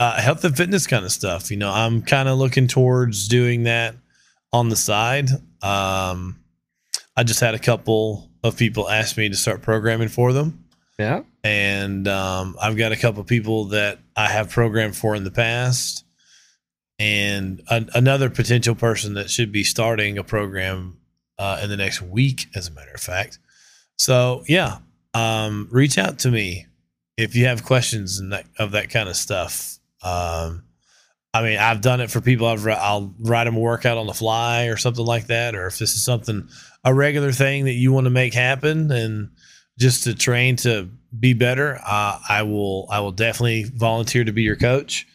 uh, health and fitness kind of stuff. You know, I'm kind of looking towards doing that on the side. Um, I just had a couple of people ask me to start programming for them, Yeah. and um, I've got a couple of people that I have programmed for in the past, and an another potential person that should be starting a program uh, in the next week, as a matter of fact. So yeah, um, reach out to me if you have questions and that, of that kind of stuff. Um, I mean, I've done it for people. I've I'll write them a workout on the fly or something like that, or if this is something a regular thing that you want to make happen and just to train to be better, uh, I will I will definitely volunteer to be your coach.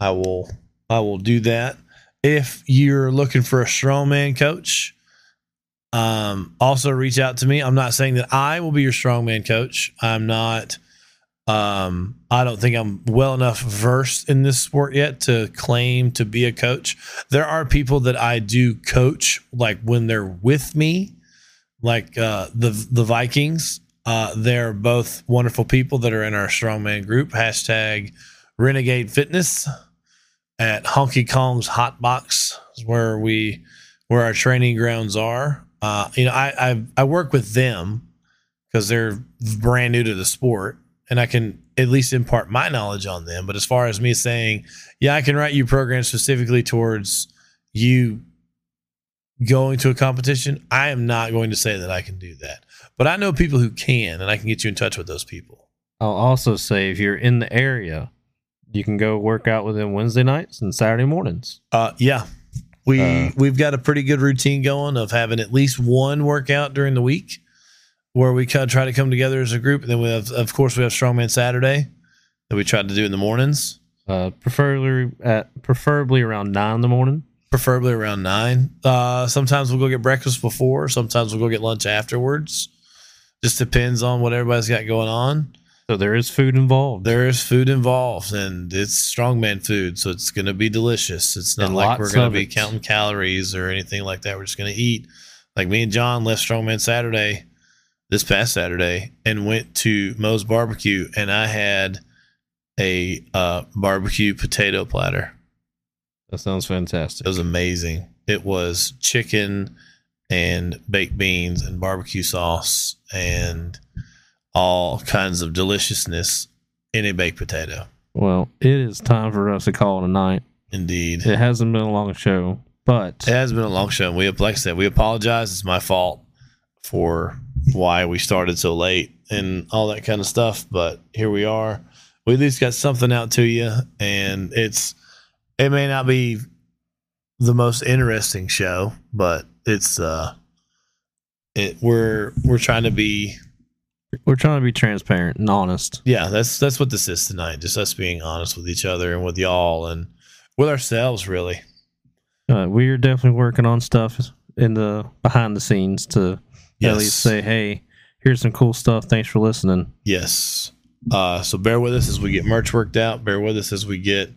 I will I will do that. If you're looking for a strongman coach, um, also reach out to me. I'm not saying that I will be your strongman coach. I'm not. Um, I don't think I'm well enough versed in this sport yet to claim to be a coach. There are people that I do coach, like when they're with me, like uh, the the Vikings. Uh, they're both wonderful people that are in our strongman group. Hashtag Renegade Fitness at Honky Kong's Hot Box is where we where our training grounds are. Uh, you know, I, I I work with them because they're brand new to the sport, and I can at least impart my knowledge on them. But as far as me saying, yeah, I can write you programs specifically towards you going to a competition, I am not going to say that I can do that. But I know people who can, and I can get you in touch with those people. I'll also say if you're in the area, you can go work out with them Wednesday nights and Saturday mornings. Uh, yeah, we Uh, we've got a pretty good routine going of having at least one workout during the week where we kind of try to come together as a group. And then we have, of course, we have Strongman Saturday that we try to do in the mornings, Uh, preferably at preferably around nine in the morning. preferably around nine. Uh, sometimes we'll go get breakfast before. Sometimes we'll go get lunch afterwards. Just depends on what everybody's got going on. So there is food involved. There is food involved, and it's strongman food, so it's going to be delicious. It's not And like we're going to be counting calories or anything like that. We're just going to eat. Like me and John left Strongman Saturday, this past Saturday, and went to Moe's Barbecue, and I had a uh, barbecue potato platter. That sounds fantastic. It was amazing. It was chicken and baked beans and barbecue sauce and all kinds of deliciousness in a baked potato. Well, it is time for us to call it a night. Indeed. It hasn't been a long show, but It has been a long show. And we, like I said, we apologize. It's my fault for why we started so late and all that kind of stuff. But here we are. We at least got something out to you, and it's it may not be the most interesting show, but it's uh, it we're we're trying to be we're trying to be transparent and honest. yeah. That's that's what this is tonight. Just us being honest with each other and with y'all and with ourselves, really. Uh, we are definitely working on stuff in the behind the scenes to at least say, "Hey, here's some cool stuff. Thanks for listening." Yes. Uh, so bear with us as we get merch worked out. Bear with us as we get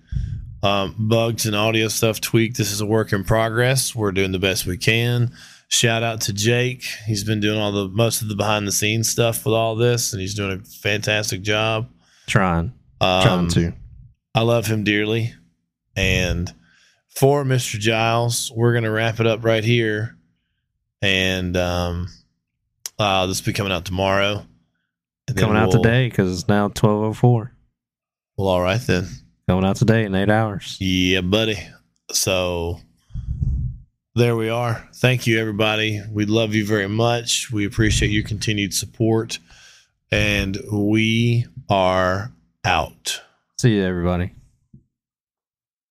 um, bugs and audio stuff tweaked. This is a work in progress. We're doing the best we can. Shout out to Jake. He's been doing all the most of the behind the scenes stuff with all this, and he's doing a fantastic job. Trying, Um, trying to. I love him dearly. And for Mr. Giles, we're gonna wrap it up right here. And um, uh, this will be coming out tomorrow. Coming out we'll- today because it's now twelve oh four. Well, all right then. Coming out today in eight hours. Yeah, buddy. So there we are. Thank you, everybody. We love you very much. We appreciate your continued support. And we are out. See you, everybody.